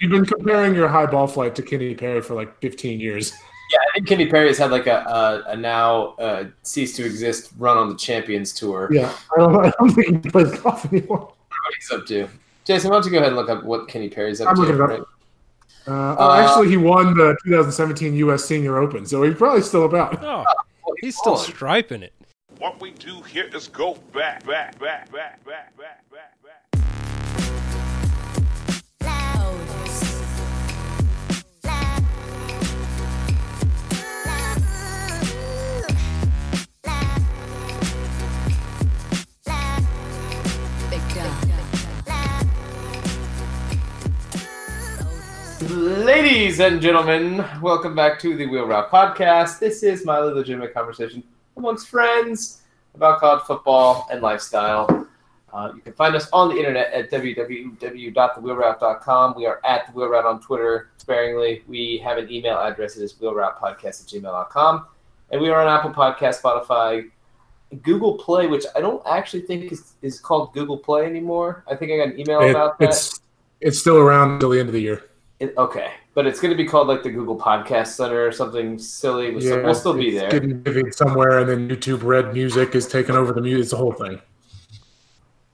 You've been comparing your high ball flight to Kenny Perry for like 15 years. Yeah, I think Kenny Perry has had like a, a, a now uh, cease to exist run on the Champions Tour. Yeah, I don't, I don't think he plays golf anymore. What he's up to. Jason, why don't you go ahead and look up what Kenny Perry's up I'm to? looking it up. right? Uh, oh, actually, he won the 2017 U.S. Senior Open, so he's probably still about. Oh, he's still on. striping it. What we do here is go back, back, back, back, back, back, back, back. Ladies and gentlemen, welcome back to the Wheel Route Podcast. This is my legitimate conversation amongst friends about college football and lifestyle. Uh, you can find us on the internet at www.thewheelroute.com. We are at the Wheel Route on Twitter sparingly. We have an email address. It is wheelroutepodcast at gmail.com. And we are on Apple Podcast, Spotify, Google Play, which I don't actually think is, is called Google Play anymore. I think I got an email It- about that. it's it's still around until the end of the year. It, okay, but it's going to be called like the Google Podcast Center or something silly. We'll, still, we'll still be it's there. Getting maybe somewhere, and then YouTube Red Music is taking over the music. It's the whole thing.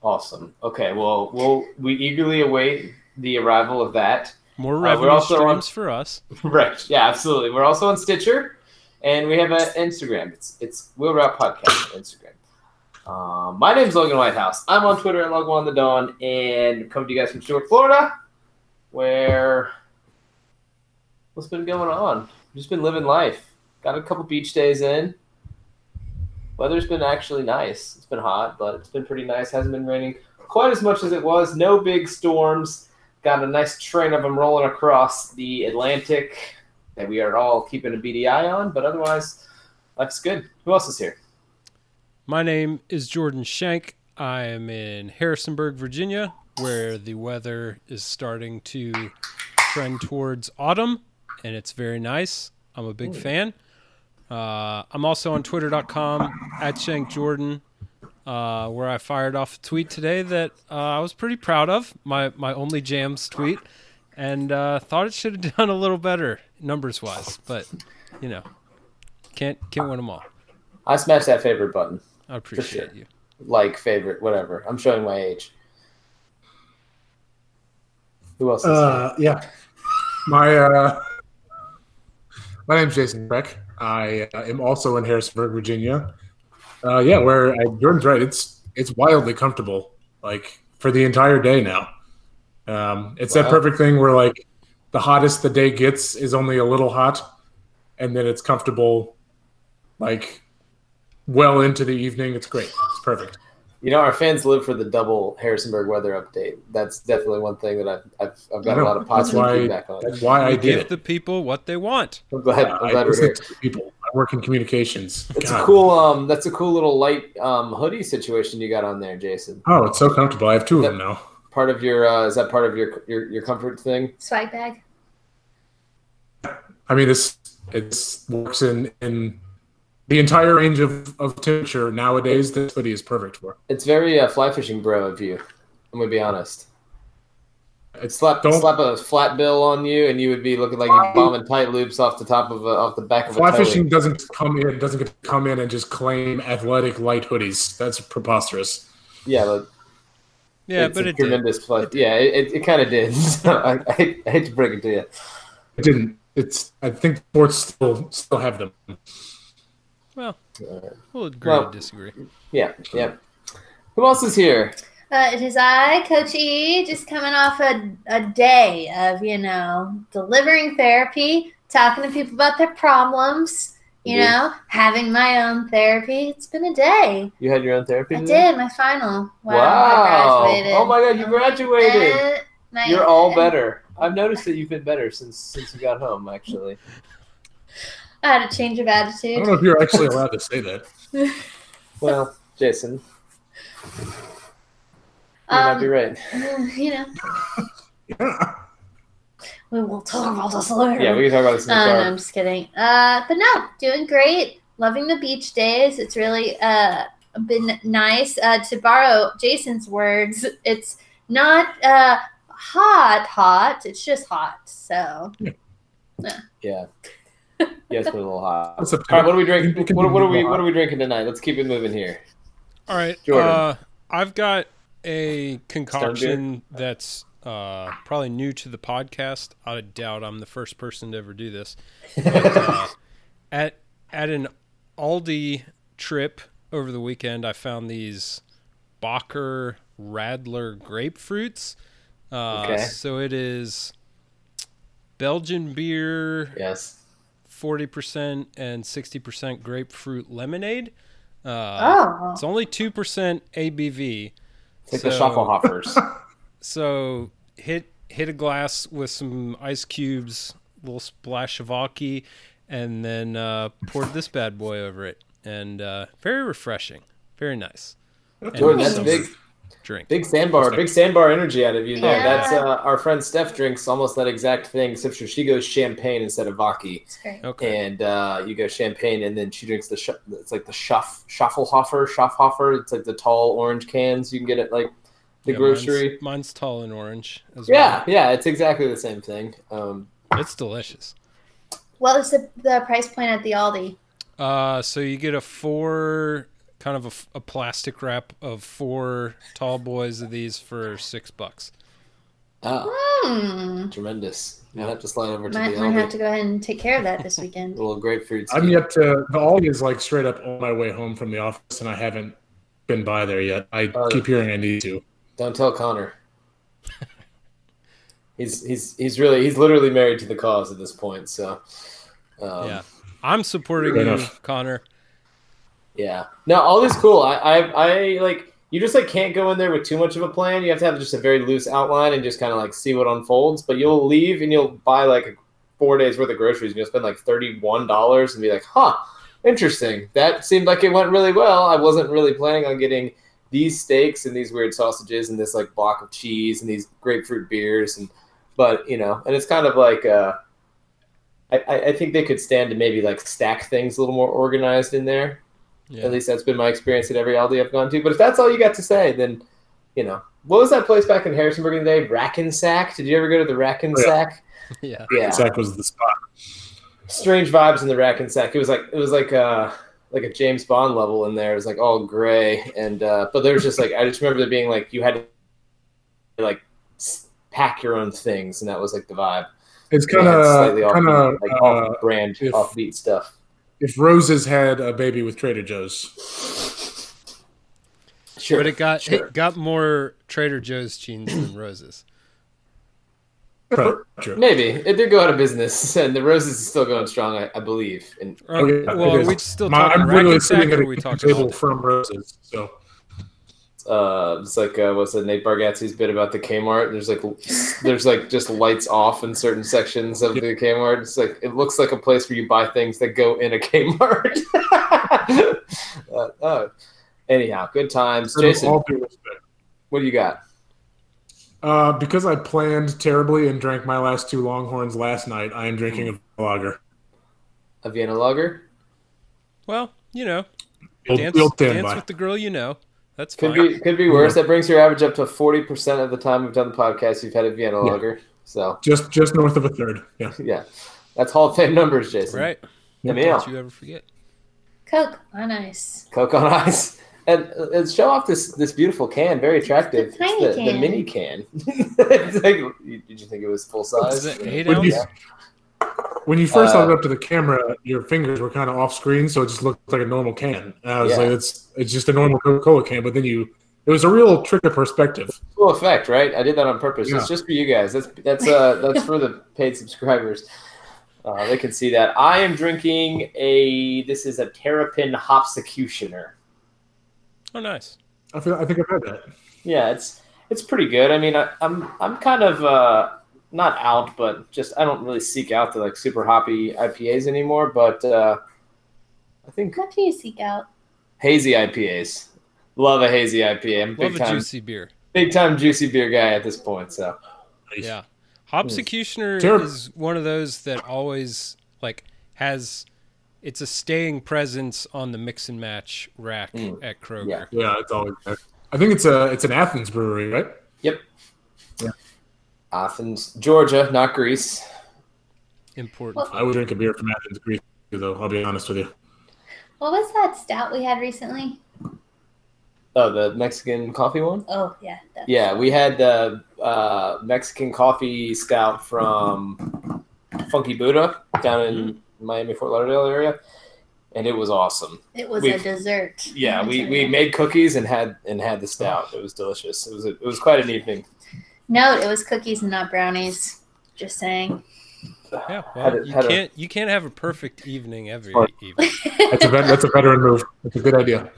Awesome. Okay, well, we'll we eagerly await the arrival of that. More Uh, revenue we're also on- streams for us. right? Yeah, absolutely. We're also on Stitcher, and we have an Instagram. It's it's Wheel Route Podcast on Instagram. Um, my name's Logan Whitehouse. I'm on Twitter at Logan on the Dawn, and coming to you guys from Stuart, Florida, where what's been going on? Just been living life. Got a couple beach days in. Weather's been actually nice. It's been hot, but it's been pretty nice. Hasn't been raining quite as much as it was. No big storms. Got a nice train of them rolling across the Atlantic that we are all keeping a beady eye on. But otherwise, life's good. Who else is here? My name is Jordan Shank. I am in Harrisonburg, Virginia, where the weather is starting to trend towards autumn, and it's very nice. I'm a big fan. Uh, I'm also on twitter.com at Shank Jordan, uh, where I fired off a tweet today that uh, I was pretty proud of, my, my only jams tweet, and uh, thought it should have done a little better numbers wise, but, you know, can't, can't win them all. I smashed that favorite button. I appreciate sure. you. Like, favorite, whatever. I'm showing my age. Who else is Uh, yeah. My uh, my name's Jason Breck. I uh, am also in Harrisburg, Virginia. Uh, yeah, where uh, Jordan's right. It's it's wildly comfortable, like for the entire day now. Um, it's that perfect thing where like the hottest the day gets is only a little hot, and then it's comfortable, like well into the evening. It's great. It's perfect. You know, our fans live for the double Harrisonburg weather update. That's definitely one thing that I've, I've, I've got a lot of That's positive why- feedback on. That's why I We did give it. the people what they want. I'm glad, Uh, I'm I glad we're here. to people. I work in communications. It's a cool um that's a cool little light um hoodie situation you got on there, Jason. Oh, it's so comfortable. I have two of them now. Part of your uh is that part of your your, your comfort thing? Swag bag. I mean, this it's works in in the entire range of, of temperature nowadays. This hoodie is perfect for. It's very uh, fly fishing bro of you. I'm gonna be honest. It's Slap don't slap a flat bill on you, and you would be looking like you're bombing tight loops off the top of a, off the back of fly a tow fishing doesn't come in doesn't get to come in and just claim athletic light hoodies. That's preposterous. Yeah, but Yeah, it's but a it did. tremendous fly. Yeah, it, it, it kind of did. So I, I, I hate to break it to you. It didn't. It's. I think sports still still have them. Well, Uh, we'll agree Well- to disagree. yeah, yeah. Who else is here? Uh, it is I, Coach E, just coming off a, a day of, you know, delivering therapy, talking to people about their problems, you Mhm. know, having my own therapy. It's been a day. You had your own therapy. I today? did my final. Wow. Wow. I graduated. Oh my God, you graduated. Uh, You're all better. I've noticed that you've been better since since you got home. Actually, I had a change of attitude. I don't know if you're actually allowed to say that. well, Jason, you might Um, be right. You know, Yeah. we will talk about this later. Yeah, we can talk about this in the Uh, no. I'm just kidding. Uh, but no, doing great. Loving the beach days. It's really uh, been nice. Uh, to borrow Jason's words, it's not uh, hot, hot. It's just hot. So Yeah. Yes, but a little hot. All right, what are we drinking? What, what are we. What are we drinking tonight? Let's keep it moving here. All right. Jordan. Uh, I've got a concoction that's uh, probably new to the podcast. I doubt I'm the first person to ever do this. But, uh, at at an Aldi trip over the weekend, I found these Bacher Radler grapefruits. Uh, Okay. So it is Belgian beer, Yes. Forty percent and sixty percent grapefruit lemonade. Uh, oh, it's only two percent ABV. It's like the So- Schaffelhoffers. So hit hit a glass with some ice cubes, a little splash of Aki, and then uh, poured this bad boy over it, and uh, very refreshing, very nice. Jordan, that's some big. Drink. Big sandbar, big sandbar energy out of you there. Yeah. That's uh, our friend Steph drinks almost that exact thing, except for she goes champagne instead of vodka, it's. Okay. and uh, you go champagne, and then she drinks the sh- it's like the Schaff Schaffelhofer, Schaffhofer. It's like the tall orange cans you can get at like the Yeah, grocery. Mine's, mine's tall and orange as Yeah, yeah, it's exactly the same thing. Um. It's delicious. What was the, the price point at the Aldi? Uh, so you get a four kind of a, a plastic wrap of four tall boys of these for six bucks. oh, Hmm. tremendous! I have to slide over to Might, the might have to go ahead and take care of that this weekend. little grapefruit. I'm ski. yet to. The Aldi is like straight up on my way home from the office, and I haven't been by there yet. I Uh, keep hearing I need to. Don't tell Connor. he's he's he's really he's literally married to the cause at this point. So, um, yeah, I'm supporting Fair you, enough. Connor. Yeah. No, all this cool. I, I I like you just like can't go in there with too much of a plan. You have to have just a very loose outline and just kind of like see what unfolds. But you'll leave and you'll buy like four days worth of groceries and you'll spend like thirty one dollars and be like, huh, interesting. That seemed like it went really well. I wasn't really planning on getting these steaks and these weird sausages and this like block of cheese and these grapefruit beers and but you know and it's kind of like uh I, I I think they could stand to maybe like stack things a little more organized in there. Yeah. At least that's been my experience at every Aldi I've gone to. But if that's all you got to say, then you know what was that place back in Harrisonburg in the day? Rack and Sack. Did you ever go to the Rack and Oh, yeah. Sack? yeah. Yeah, Zach was the spot. strange vibes in the Rack and Sack. It was like it was like uh like a James Bond level in there. It was like all gray and uh but there was just like I just remember there being like you had to like pack your own things and that was like the vibe. It's kind of slightly off, kind of like uh, off brand, if- offbeat stuff. If Roses had a baby with Trader Joe's. Sure, But it got sure. it got more Trader Joe's genes than roses. Right, true. Maybe it did go out of business, and the roses is still going strong, I, I believe. And Uh, Oh, well, it are we still My- talking I'm rack literally and sitting at a we kitchen table from Roses. So uh, it's like uh, what's it, Nate Bargatze's bit about the Kmart. There's like there's like just lights off in certain sections of the Kmart. It's like it looks like a place where you buy things that go in a Kmart. uh, oh. Anyhow, good times. with Jason, all what do you got? Uh, because I planned terribly and drank my last two Longhorns last night, I am drinking a lager. A Vienna Lager? Well, you know, dance, dance with the girl you know. That's Could fine. be could be worse. That brings your average up to forty percent of the time we've done the podcast. You've had a Vienna Yeah. Lager. So Just just north of a third. Yeah. yeah, that's Hall of Fame numbers, Jason. Right? Emil. Don't you ever forget. Coke on ice. Coke on ice. And, uh, and show off this this beautiful can, very attractive. It's a tiny the, the can. mini can. It's like, did you think it was full size? Is it eight When you, ounce? When you first held Uh, it up to the camera, your fingers were kind of off screen, so it just looked like a normal can. And I was Yeah. like, it's it's just a normal Coca Cola can. But then you, it was a real trick of perspective. Full effect, right? I did that on purpose. Yeah. It's just for you guys. That's that's uh that's for the paid subscribers. Uh, they can see that. I am drinking a. This is a Terrapin Hopsecutioner. Oh, nice. I feel I think I've had that. Yeah, it's it's pretty good. I mean, I, I'm I'm kind of uh, not out, but just I don't really seek out the like super hoppy IPAs anymore. But uh, I think What do you seek out? hazy IPAs. Love a hazy IPA. I'm a Love big a time juicy beer. big time juicy beer guy at this point. So Yeah. Hopsecutioner Ter- is one of those that always like has it's a staying presence on the mix and match rack Mm. at Kroger. Yeah. Yeah, it's always there. I think it's a it's an Athens brewery, right? yep. Athens, Georgia, not Greece. Important. Well- I would drink a beer from Athens, Greece, though. I'll be honest with you. What was that stout we had recently? Oh, the Mexican coffee one. Oh yeah, that- Yeah, we had the uh, Mexican coffee stout from Funky Buddha down in Miami Fort Lauderdale area, and it was awesome. It was We- a dessert. Yeah, we, we made cookies and had and had the stout. It was delicious. It was a, it was quite an evening. No, it was cookies and not brownies. Just saying. Yeah, well, a- you can't you can't have a perfect evening every Smart. evening. That's a that's a veteran move. That's a good idea.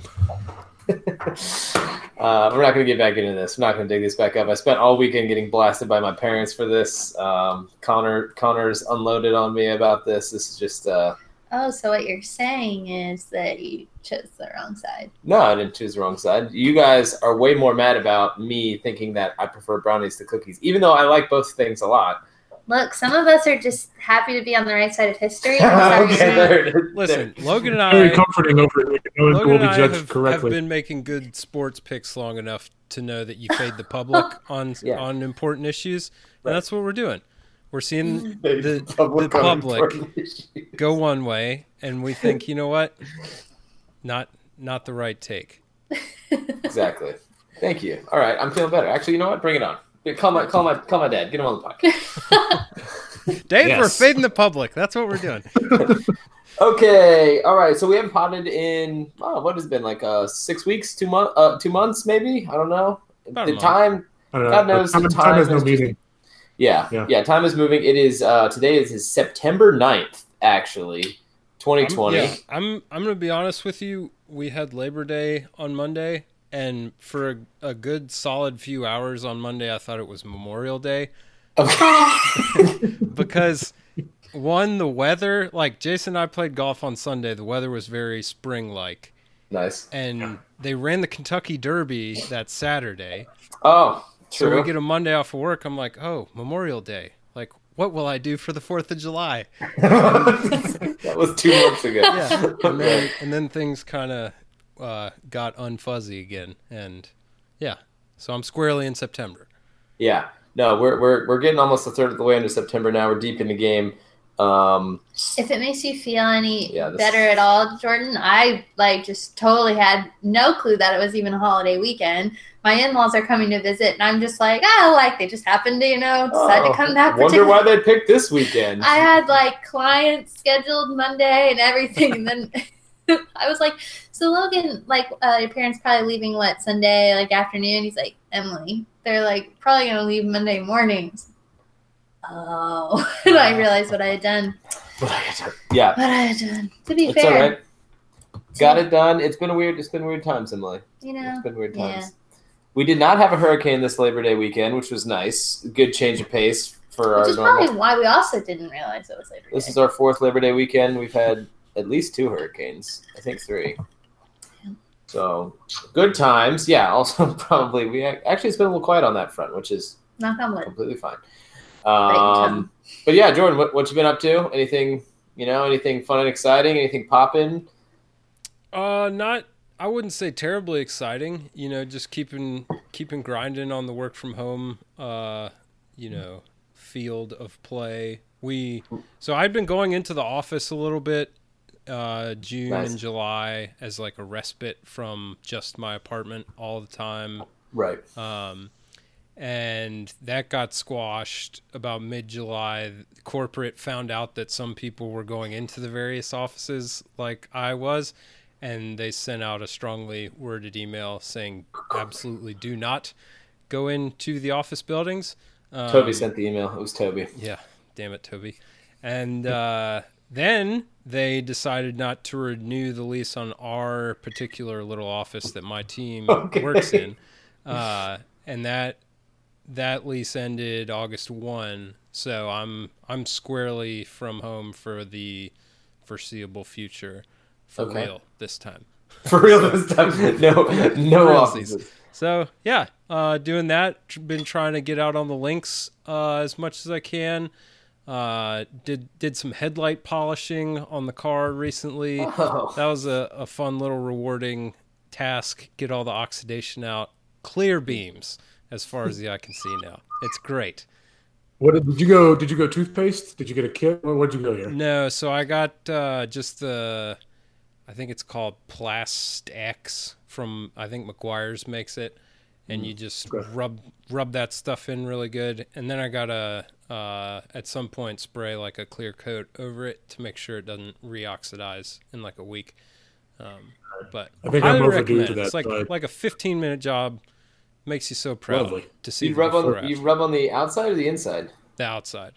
Uh, we're not going to get back into this. I'm not going to dig this back up. I spent all weekend getting blasted by my parents for this. Um, Connor Connor's unloaded on me about this. This is just uh, oh, so what you're saying is that you chose the wrong side. no, I didn't choose the wrong side. You guys are way more mad about me thinking that I prefer brownies to cookies, even though I like both things a lot. Look, some of us are just happy to be on the right side of history. okay, there, there- Listen, Logan and Very I comforting over it. Logan and I have, have been making good sports picks long enough to know that you fade the public on Yeah. on important issues, Right. and that's what we're doing. We're seeing The the public the public go one way, and we think, you know what, not not the right take. Exactly. Thank you. All right, I'm feeling better. Actually, you know what? Bring it on. Call my call my call my dad. Get him on the podcast. Dave, we're Yes. fading the public. That's what we're doing. Okay. All right. So we haven't potted in oh, what has it been like uh six weeks, two months, uh, two months maybe. I don't know. About the time. I don't know. God knows time, the time time has no is just- meaning. Yeah, yeah. Yeah. Time is moving. It is uh today is, is September 9th, actually, twenty twenty. I'm, yeah, I'm I'm gonna be honest with you. We had Labor Day on Monday, and for a, a good solid few hours on Monday, I thought it was Memorial Day Okay. because one, the weather. Like Jason and I played golf on Sunday. The weather was very spring-like, nice. and they ran the Kentucky Derby that Saturday. Oh, So we get a Monday off of work. I'm like, oh, Memorial Day. Like, what will I do for the Fourth of July? that was two months ago. yeah and then and then things kind of uh, got unfuzzy again and yeah so i'm squarely in september Yeah. No, we're, we're we're getting almost a third of the way into September now. We're deep in the game. Um, If it makes you feel any Yeah, this- better at all, Jordan, I like just totally had no clue that it was even a holiday weekend. My in-laws are coming to visit, and I'm just like, oh, like they just happened to, you know, decide oh, to come that wonder why they picked this weekend. I had like clients scheduled Monday and everything, and then I was like, so Logan, like uh, your parents probably leaving what Sunday like afternoon? He's like, Emily, they're like probably gonna leave Monday mornings. Oh, and I realized what I had done. yeah, What I had done. To be it's fair, all right. Got it done. It's been a weird. It's been weird times, Emily. you know. It's been weird times. We did not have a hurricane this Labor Day weekend, which was nice. Good change of pace for Which our is normal. probably why we also didn't realize it was Labor This is our fourth Labor Day weekend. We've had at least two hurricanes. I think three. So good times. Yeah. Also, probably we actually it's been a little quiet on that front, which is Knock on wood. completely fine. Um, but yeah, Jordan, what, what you been up to? Anything you know? Anything fun and exciting? Anything popping? uh not i wouldn't say terribly exciting you know just keeping keeping grinding on the work from home uh you know field of play we so i'd been going into the office a little bit uh june Nice. and july as like a respite from just my apartment all the time Right. um, and that got squashed about mid-July. Corporate found out that some people were going into the various offices, like I was, and they sent out a strongly worded email saying, "Absolutely, do not go into the office buildings." Um, Toby sent the email. It was Toby. yeah, damn it, Toby. And uh, then they decided not to renew the lease on our particular little office that my team Okay. works in, uh, and that that lease ended August one. So I'm I'm squarely from home for the foreseeable future, for Okay. real this time. For real this time. No, no Realsies. offices. So yeah, uh, doing that. Been trying to get out on the links uh, as much as I can. Uh, did did some headlight polishing on the car recently. Oh. That was a, a fun little rewarding task. Get all the oxidation out. Clear beams as far as the eye can see now. It's great. What did, did you go? Did you go toothpaste? Did you get a kit? What did you go here? No, so I got uh, just the, I think it's called PlastX from I think Meguiar's makes it, and you just Okay. rub rub that stuff in really good, and then I gotta uh, at some point spray like a clear coat over it to make sure it doesn't reoxidize in like a week. Um, but I think highly I'm overdue recommend. that, It's like but- like a 15 minute job, makes you so proud Lovely. to see You rub before on you rub on the outside or the inside? the outside.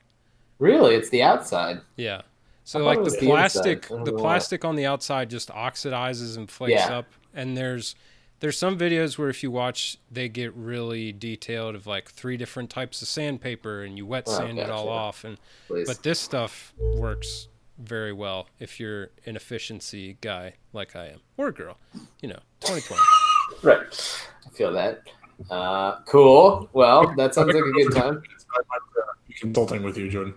Really, it's the outside. Yeah. So thought like the the plastic, I don't the plastic on the outside just oxidizes and flakes Yeah. up. And there's there's some videos where if you watch, they get really detailed of like three different types of sandpaper, and you wet Oh, sand it all off. And Please. but this stuff works very well if you're an efficiency guy like I am or a girl. You know, 2020. right. I feel that. Uh, cool. Well, that sounds like a good time. I might, uh, be consulting with you, Jordan.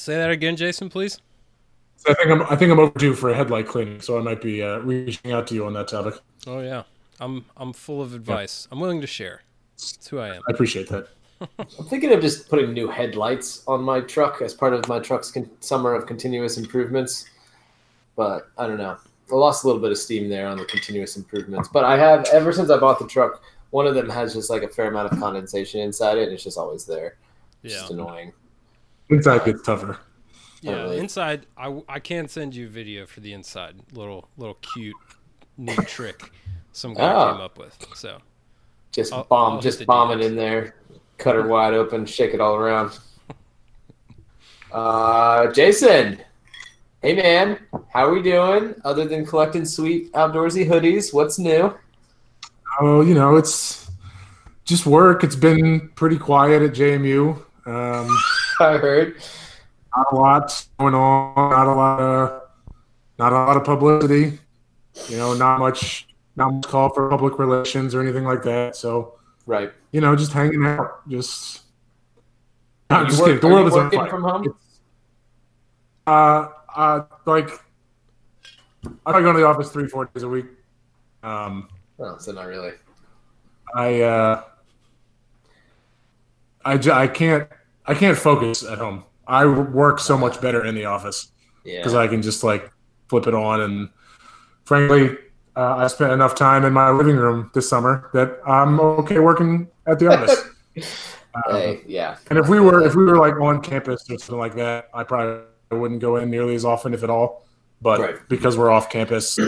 Say that again, Jason, please. So I think I'm I think I'm overdue for a headlight cleaning, so I might be uh, reaching out to you on that topic. Oh yeah, I'm I'm full of advice. I'm willing to share. That's who I am. I appreciate that. I'm thinking of just putting new headlights on my truck as part of my truck's con- summer of continuous improvements. But I don't know. I lost a little bit of steam there on the continuous improvements. But I have ever since I bought the truck. One of them has just like a fair amount of condensation inside it, and it's just always there. It's Yeah. just annoying. Inside gets tougher. Yeah, Totally. inside. I, I can send you a video for the inside. Little little cute, neat trick some guy Ah. came up with. So Just I'll- bomb, I'll just the bomb it in there, cut her wide open, shake it all around. Uh, Jason, hey man, how are we doing? Other than collecting sweet outdoorsy hoodies, what's new? Oh, you know, it's just work. It's been pretty quiet at JMU. Um, I heard. not a lot going on. Not a lot of not a lot of publicity. You know, not much not much call for public relations or anything like that. So Right. you know, just hanging out. Just I'm just work- kidding. The world is on fire. from home? It's- Uh, uh, like I go to the office three, four days a week. Um, Oh, so not really. I uh, I, j- I can't I can't focus at home. I work so much better in the office Yeah. because I can just like flip it on. And frankly, uh, I spent enough time in my living room this summer that I'm okay working at the office. Um, hey, yeah. and if we were if we were like on campus or something like that, I probably wouldn't go in nearly as often, if at all. But Right. because we're off campus,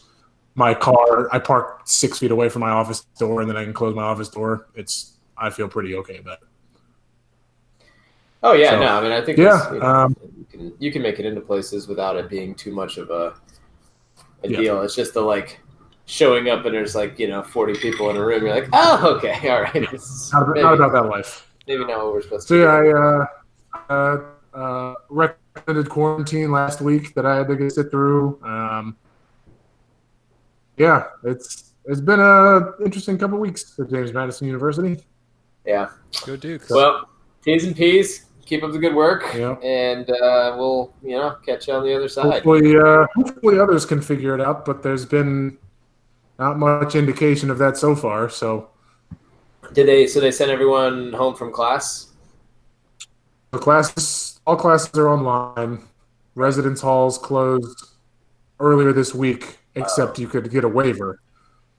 my car I park six feet away from my office door, and then I can close my office door. It's I feel pretty okay about it. Oh yeah, So- no, I mean I think Yeah, you, know, um, you can you can make it into places without it being too much of a a Yeah. deal. It's just the like showing up and there's like, you know, forty people in a room, you're like, Oh, okay, all right. This Not, maybe, not about that life. maybe not what we're supposed So to yeah, do. I uh, uh, uh, recommended quarantine last week that I had to get sit through. Um, yeah, it's it's been a interesting couple weeks at James Madison University. Yeah. go Dukes. Well, T's and P's, keep up the good work. Yeah. And uh, we'll, you know, catch you on the other side. Hopefully, uh, hopefully others can figure it out, but there's been not much indication of that so far. So Did they so they sent everyone home from class? the classes, all classes are online. Residence halls closed earlier this week, except you could get a waiver.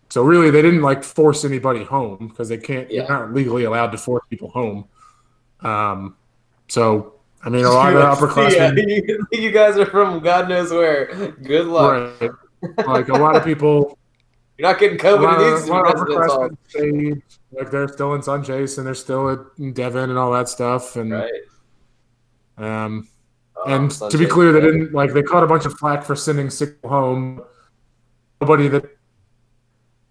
So really, they didn't like force anybody home because they can't. Yeah. You're not legally allowed to force people home. Um, so I mean, a lot of upperclassmen, Yeah, you, you guys are from God knows where. Good luck. right? Like a lot of people, You're not getting COVID in these a lot of upperclassmen stayed. Like they're still in Sun Chase and they're still at Devon and all that stuff. And Right. um, Oh, and to Sunshine. be clear, they didn't like they caught a bunch of flack for sending sick home. Nobody that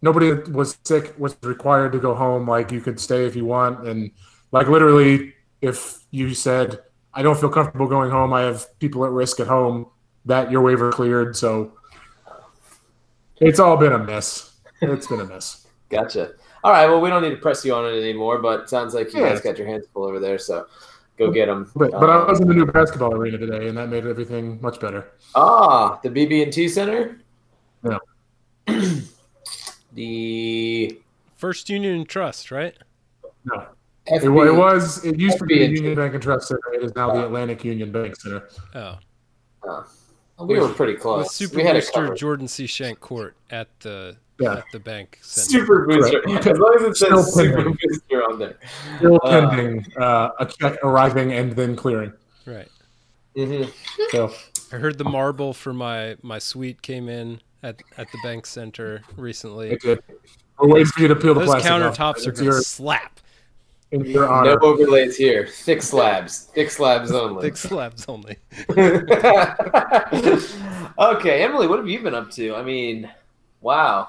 nobody that was sick was required to go home. Like you could stay if you want, and like literally, if you said I don't feel comfortable going home, I have people at risk at home, that your waiver cleared. So it's all been a mess. It's been a mess. Gotcha. All right. Well, we don't need to press you on it anymore, but it sounds like you Yeah. guys got your hands full over there. So go get them. But but I was in the new basketball arena today, and that made everything much better. ah, the BB and T Center. Yeah. the First Union Trust, right? No, It, it was. It used to be the Union Bank and Trust Center. It is now the Atlantic Union Bank Center. Oh, We were pretty close. Super we had a Booster. Jordan C. Shank Court at the Yeah. at the bank center. Super booster. Correct. As long as it Still says super pending. booster on there. Still Uh, pending uh, a check arriving and then clearing. Right. hmm So I heard the marble for my my suite came in at at the bank center recently. it did. We're waiting for you to peel the Those plastic off. countertops are It's gonna your, slap. In your No overlays here. Thick slabs. Thick slabs only. Thick slabs only. okay, Emily, what have you been up to? I mean, wow.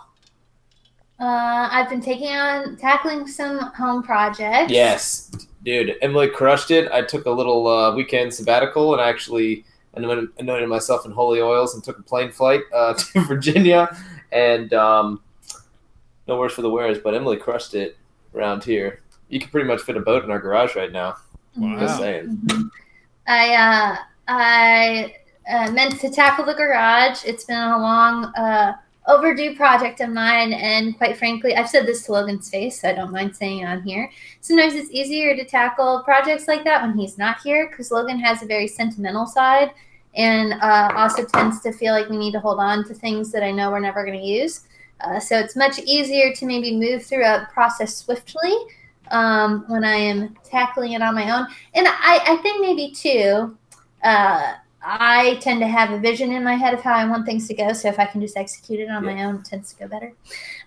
Uh, I've been taking on tackling some home projects. Yes, dude, Emily crushed it. I took a little uh, weekend sabbatical and I actually anointed anointed myself in holy oils and took a plane flight uh, to Virginia. And um, no worse for the wears, but Emily crushed it around here. You can pretty much fit a boat in our garage right now. Mhm. Just saying. Mhm. I uh, I uh, meant to tackle the garage. It's been a long uh, overdue project of mine, and quite frankly, I've said this to Logan's face, so I don't mind saying it on here. Sometimes it's easier to tackle projects like that when he's not here, because Logan has a very sentimental side, and uh, also tends to feel like we need to hold on to things that I know we're never going to use. Uh, so it's much easier to maybe move through a process swiftly um, when I am tackling it on my own. And I, I think maybe too, uh, I tend to have a vision in my head of how I want things to go. So if I can just execute it on my own, it tends to go better.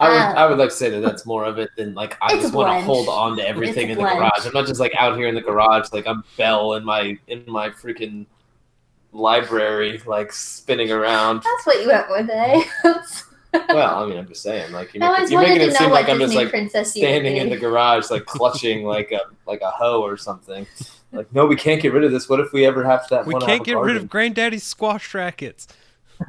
I would, Uh, I would like to say that that's more of it than like I just want to hold on to everything in the garage. I'm not just like out here in the garage like I'm Belle in my in my freaking library like spinning around. That's what you went with, eh? well, I mean, I'm just saying like you're I making, you're making it seem like I'm just like princess standing in the garage like clutching like a like a hoe or something. Like no, we can't get rid of this. What if we ever have that? We can't have a get rid of Granddaddy's squash rackets.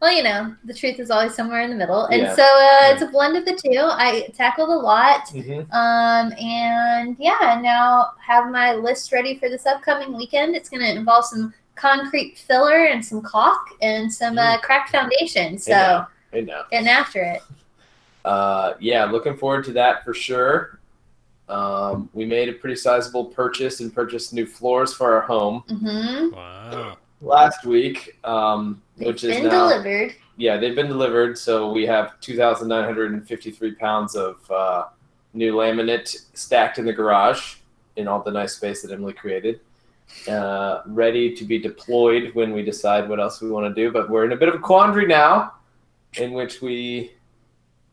Well, you know, the truth is always somewhere in the middle, and Yeah. so uh, it's a blend of the two. I tackled a lot, Mhm. um, and yeah, now have my list ready for this upcoming weekend. It's going to involve some concrete filler and some caulk and some uh, cracked foundation. So Yeah. Hey now. getting after it. Uh, yeah, looking forward to that for sure. Um, we made a pretty sizable purchase and purchased new floors for our home hmm Wow. last week, um, which is now delivered. yeah they've been delivered. So we have two thousand nine hundred and fifty three pounds of uh, new laminate stacked in the garage in all the nice space that Emily created, uh, ready to be deployed when we decide what else we want to do. But we're in a bit of a quandary now, in which we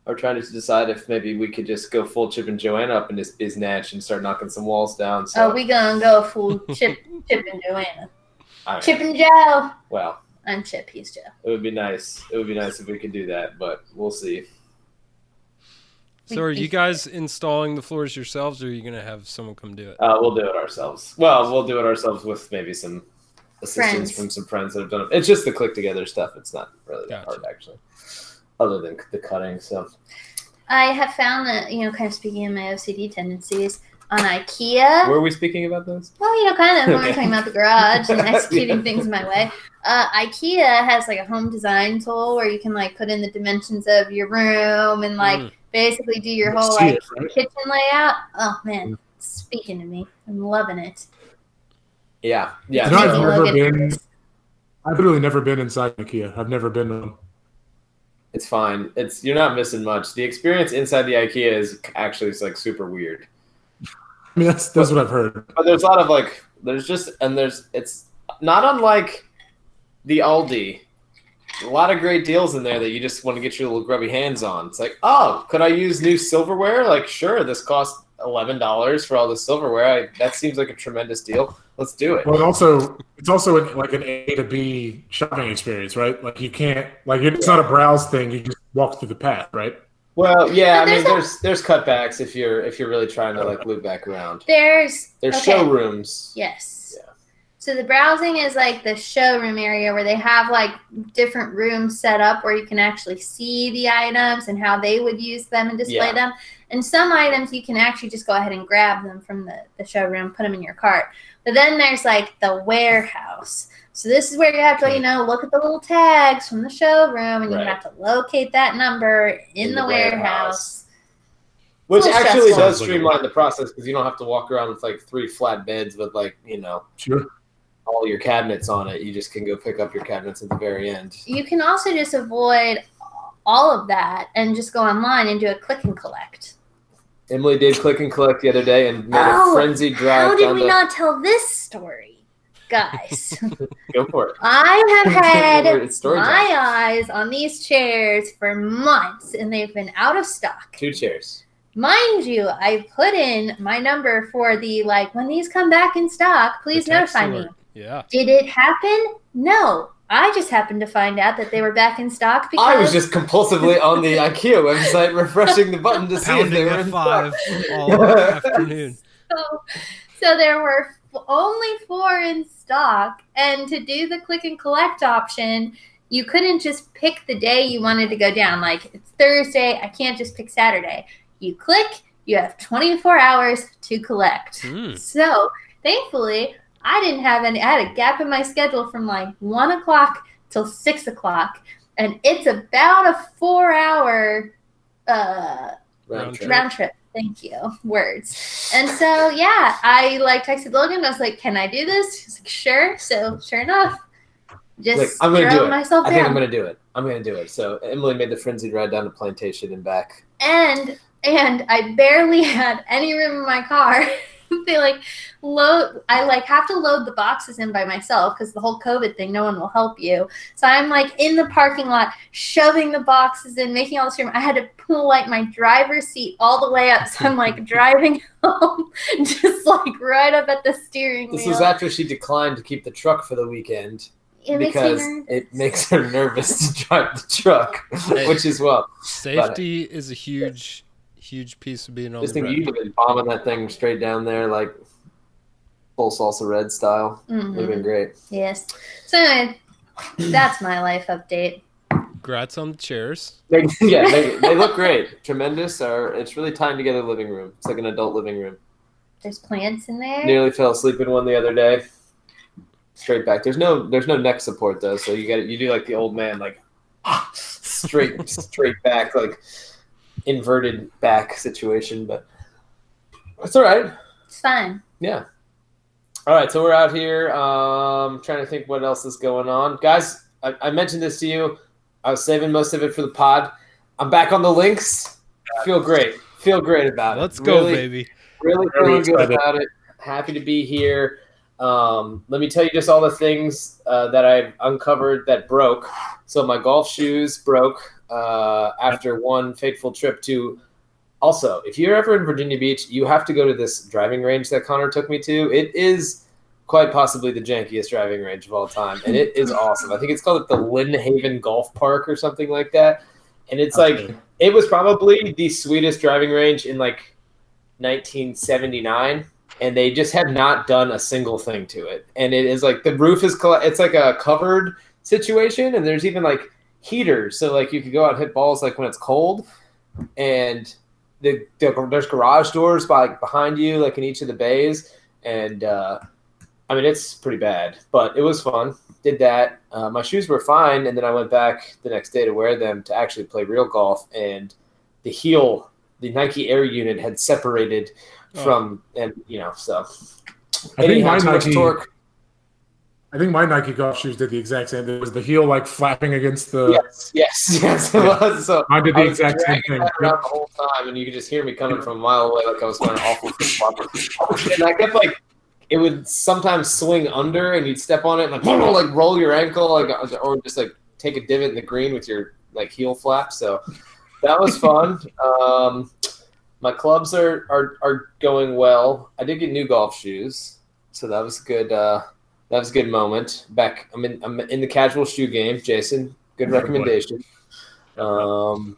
are trying to decide if maybe we could just go full Chip and Joanna up in this biznatch and start knocking some walls down. So Oh, we gonna go full Chip, Chip and Joanna. Mean, Chip and Joe. well, I'm Chip. He's Joe. it would be nice. It would be nice if we could do that, but we'll see. So are you guys installing the floors yourselves, or are you gonna have someone come do it? Uh, we'll do it ourselves. Well, we'll do it ourselves with maybe some assistance Friends. from some friends that have done it. It's just the click together stuff. It's not really that Gotcha. hard actually, other than the cutting. So I have found that you know, kind of speaking of my OCD tendencies on IKEA. were we speaking about those? Well, you know, kind of when we're Okay. talking about the garage and executing Yeah. things my way. Uh, IKEA has like a home design tool where you can like put in the dimensions of your room and like Mm. Basically do your whole like it, right? kitchen layout. Oh man, it's speaking to me. I'm loving it. Yeah, yeah. You know, I've never Logan- been. I've literally never been inside IKEA. I've never been. Um, It's fine. It's you're not missing much. The experience inside the IKEA is actually it's like super weird. I mean, that's that's what I've heard. But there's a lot of like there's just and there's it's not unlike the Aldi. A lot of great deals in there that you just want to get your little grubby hands on. It's like, oh, could I use new silverware? Like, sure, this costs eleven dollars for all the silverware. I, that seems like a tremendous deal. Let's do it. Well, it also it's also an, like an A to B shopping experience, right? Like you can't like it's not a browse thing. You just walk through the path, right? Well, yeah, I But mean, there's there's there's cutbacks if you're if you're really trying to like loop back around. There's There's okay. showrooms. Yes. Yeah. So the browsing is like the showroom area where they have like different rooms set up where you can actually see the items and how they would use them and display Yeah. them. And some items you can actually just go ahead and grab them from the, the showroom, put them in your cart. But then there's like the warehouse. So this is where you have to, hmm. you know, look at the little tags from the showroom and Right. you have to locate that number in, In the, the warehouse. warehouse. Which actually stressful. does streamline the process because you don't have to walk around with like three flat beds with like you know Sure. All your cabinets on it. You just can go pick up your cabinets at the very end. You can also just avoid all of that and just go online and do a click and collect. Emily did click and collect the other day and made Oh, a frenzied drive How did we the. not tell this story, guys? Go for it. I have had my eyes on these chairs for months and they've been out of stock. Two chairs. Mind you, I put in my number for the like when these come back in stock, please notify me. Alert. Yeah. Did it happen? No. I just happened to find out that they were back in stock because I was just compulsively on the IKEA website refreshing the button to see if they Pounding were in F5 stock. all afternoon. so, so there were only four in stock and to do the click and collect option you couldn't just pick the day you wanted to go down like it's thursday i can't just pick saturday you click you have 24 hours to collect Hmm. so thankfully i didn't have any i had a gap in my schedule from like one o'clock till six o'clock and it's about a four hour uh Round trip. round trip. Thank you. Words. And so yeah, I like texted Logan. I was like, "Can I do this?" He's like, "Sure." So sure enough, just Like, I'm gonna do it. myself I think I'm gonna do it. I'm gonna do it. So Emily made the frenzied ride down to Plantation and back. and and I barely had any room in my car. they like load. I like have to load the boxes in by myself because the whole COVID thing. No one will help you. So I'm like in the parking lot, shoving the boxes in, making all this room. I had to pull like my driver's seat all the way up. So I'm like driving home, just like right up at the steering This wheel. was after she declined to keep the truck for the weekend it because nervous. it makes her nervous to drive the truck, which is well. Safety is a huge, huge piece of being on Just the think road. you'd have been bombing that thing straight down there like full salsa red style. Mhm. Would have been great. Yes. So anyway, that's my life update. Congrats on the chairs. They, yeah, they, they look great, tremendous. Or it's really tying together living room. It's like an adult living room. There's plants in there. Nearly fell asleep in one the other day. Straight back. There's no there's no neck support though, so you get you do like the old man like straight straight back like inverted back situation, but it's all right. It's fine. Yeah. All right, so we're out here. Um, trying to think what else is going on, guys. I, I mentioned this to you. I was saving most of it for the pod. I'm back on the links. Feel great. Feel great about it. Let's go, Really- baby. really Very feeling good about it. Happy to be here. Um, let me tell you just all the things uh, that I've uncovered that broke. So my golf shoes broke uh, after one fateful trip to. Also, if you're ever in Virginia Beach, you have to go to this driving range that Connor took me to. It is quite possibly the jankiest driving range of all time, and it is awesome. I think it's called the Lynn Haven Golf Park or something like that. And it's like it was probably the sweetest driving range in like 1979 and they just have not done a single thing to it and it is like the roof is it's like a covered situation and there's even like heaters. So like you could go out and hit balls like when it's cold and the, the there's garage doors by like behind you like in each of the bays and uh i mean it's pretty bad but it was fun. Did that. Uh, my shoes were fine and then i went back the next day to wear them to actually play real golf and the heel the nike air unit had separated Oh. from and you know so. I think anyhow, my too much Nike, torque I think my Nike golf shoes did the exact same. There was the heel like flapping against the. yes yes yes it was so Mine did I the was exact same thing. around the whole time, and you could just hear me coming from a mile away, like I was going awful And I kept like, it would sometimes swing under, and you'd step on it, and like, like roll your ankle, like, or just like take a divot in the green with your like heel flap. So that was fun. um, my clubs are, are are going well. I did get new golf shoes, so that was good. Uh, that was a good moment. Back, I'm in. I'm in the casual shoe game. Jason, good recommendation. Um,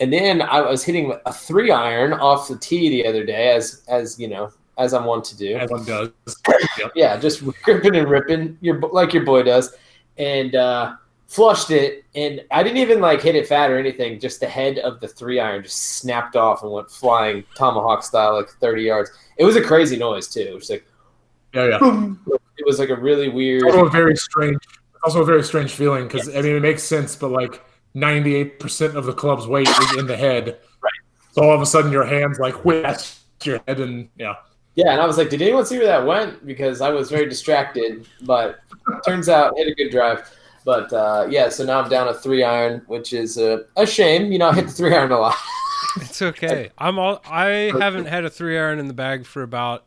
and then I was hitting a three iron off the tee the other day, as as you know, as I'm wont to do. As one does. Yep. Yeah, just gripping and ripping, your like your boy does, and uh, flushed it. And I didn't even like hit it fat or anything. Just the head of the three iron just snapped off and went flying tomahawk style, like 30 yards. It was a crazy noise too. It was like Yeah, yeah. boom. It was like a really weird. also a very strange also a very strange feeling because i mean it makes sense but like 98% of the club's weight is in the head Right. So all of a sudden, your hands like whip your head, and yeah. Yeah, and I was like, did anyone see where that went? Because I was very distracted, but turns out hit a good drive. But uh, yeah, so now I'm down a three iron, which is a, a shame. You know, I hit the three iron a lot. It's okay. I'm all. I haven't had a three iron in the bag for about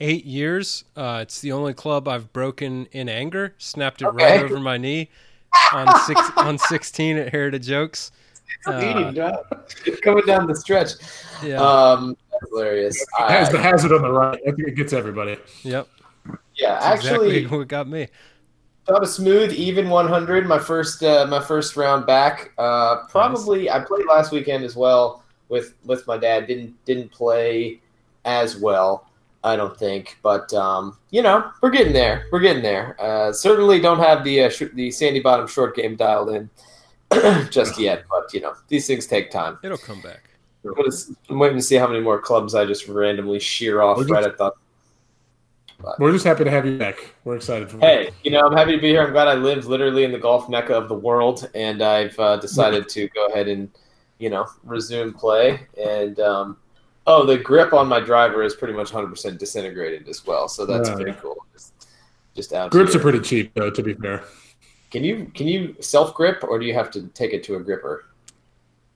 eight years. Uh, it's the only club I've broken in anger. Snapped it right over my knee on six on sixteen at Heritage Oaks. Uh, Coming down the stretch. yeah. Um, that's hilarious. It has the hazard on the right. I think it gets everybody. yep. yeah, That's actually, exactly what got me. Got a smooth, even 100. My first, uh, my first round back. Uh, probably, I played last weekend as well with with my dad. Didn't didn't play as well, I don't think. But um, you know, we're getting there. We're getting there. Uh, certainly don't have the uh, sh- the Sandy Bottom short game dialed in just yet. But you know, these things take time. It'll come back. I'm, gonna s- I'm waiting to see how many more clubs I just randomly shear off just- right at the We're just happy to have you back. We're excited for you. Hey, you know, I'm happy to be here. I'm glad I live literally in the golf mecca of the world, and I've uh, decided to go ahead and, you know, resume play. And um, oh, the grip on my driver is pretty much 100% disintegrated as well, so that's Oh, pretty yeah. cool. Just, just out. Grips here. are pretty cheap, though. To be fair, Can you can you self grip, or do you have to take it to a gripper?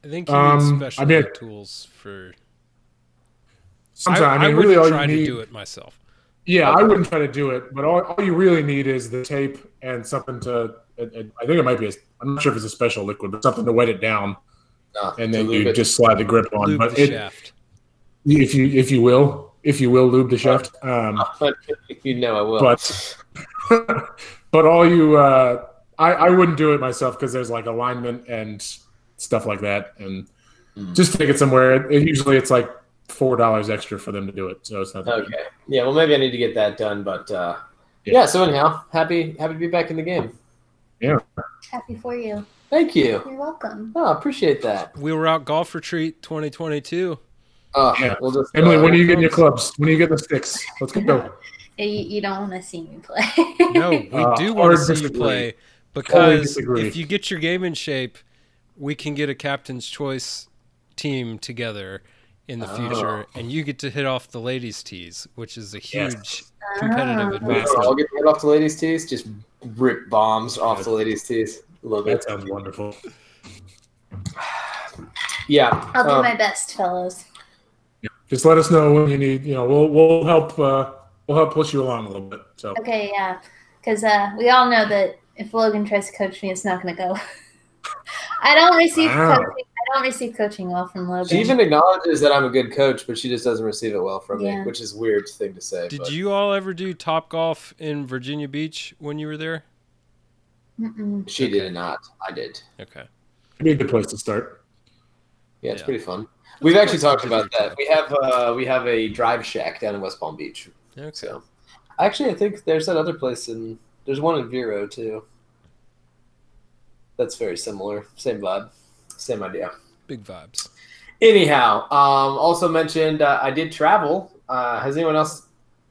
I think you Um, need I special mean- tools for. sometimes I, I, mean, I really, wouldn't all try you need. to do it myself. Yeah, I wouldn't try to do it, but all, all you really need is the tape and something to. It, it- I think it might be. A, I'm not sure if it's a special liquid, but something to wet it down, No, and then you it. just slide the grip on. Lube but the it, shaft. If you if you will, if you will lube the shaft. Um, But you know I will. but but all you, uh, I I wouldn't do it myself because there's like alignment and stuff like that, and Mm. just take it somewhere. It, it- usually it's like four dollars extra for them to do it, so it's not. that bad. Okay. Yeah. Well, maybe I need to get that done. But uh, Yeah. yeah. So anyhow, happy happy to be back in the game. Yeah. Happy for you. Thank you. You're welcome. Oh, I appreciate that. We were out golf retreat 2022. Oh, Yeah. we'll just. Emily, uh, when are you getting your clubs? When are you getting the sticks? Let's go. You, you don't want to see me play. No, we Uh, do want to see you play because if you get your game in shape, we can get a captain's choice team together in the Oh. future, and you get to hit off the ladies' tees, which is a Yes. huge competitive advantage. I'll advantage. all get right off the ladies' tees. Just rip bombs off the ladies' tees. A little That bit. sounds wonderful. Yeah. I'll do um, my best, fellows. Just let us know when you need. You know, we'll we'll help. Uh, we'll help push you along a little bit. So Okay, yeah. Because uh, we all know that if Logan tries to coach me, it's not going to go. I don't receive Wow. coaching. I don't receive coaching well from Logan. She even acknowledges that I'm a good coach, but she just doesn't receive it well from Yeah. me, which is a weird thing to say. Did but- you all ever do top golf in Virginia Beach when you were there? Mm-mm. She did not. I did. Okay. it'd be a good place to start. Yeah, it's Yeah. pretty fun. We've actually talked about that. We have uh, we have a drive shack down in West Palm Beach. Okay. So, actually, I think there's that other place in. There's one in Vero too. That's very similar. Same vibe. Same idea. Big vibes. Anyhow, um, also mentioned uh, I did travel. Uh, has anyone else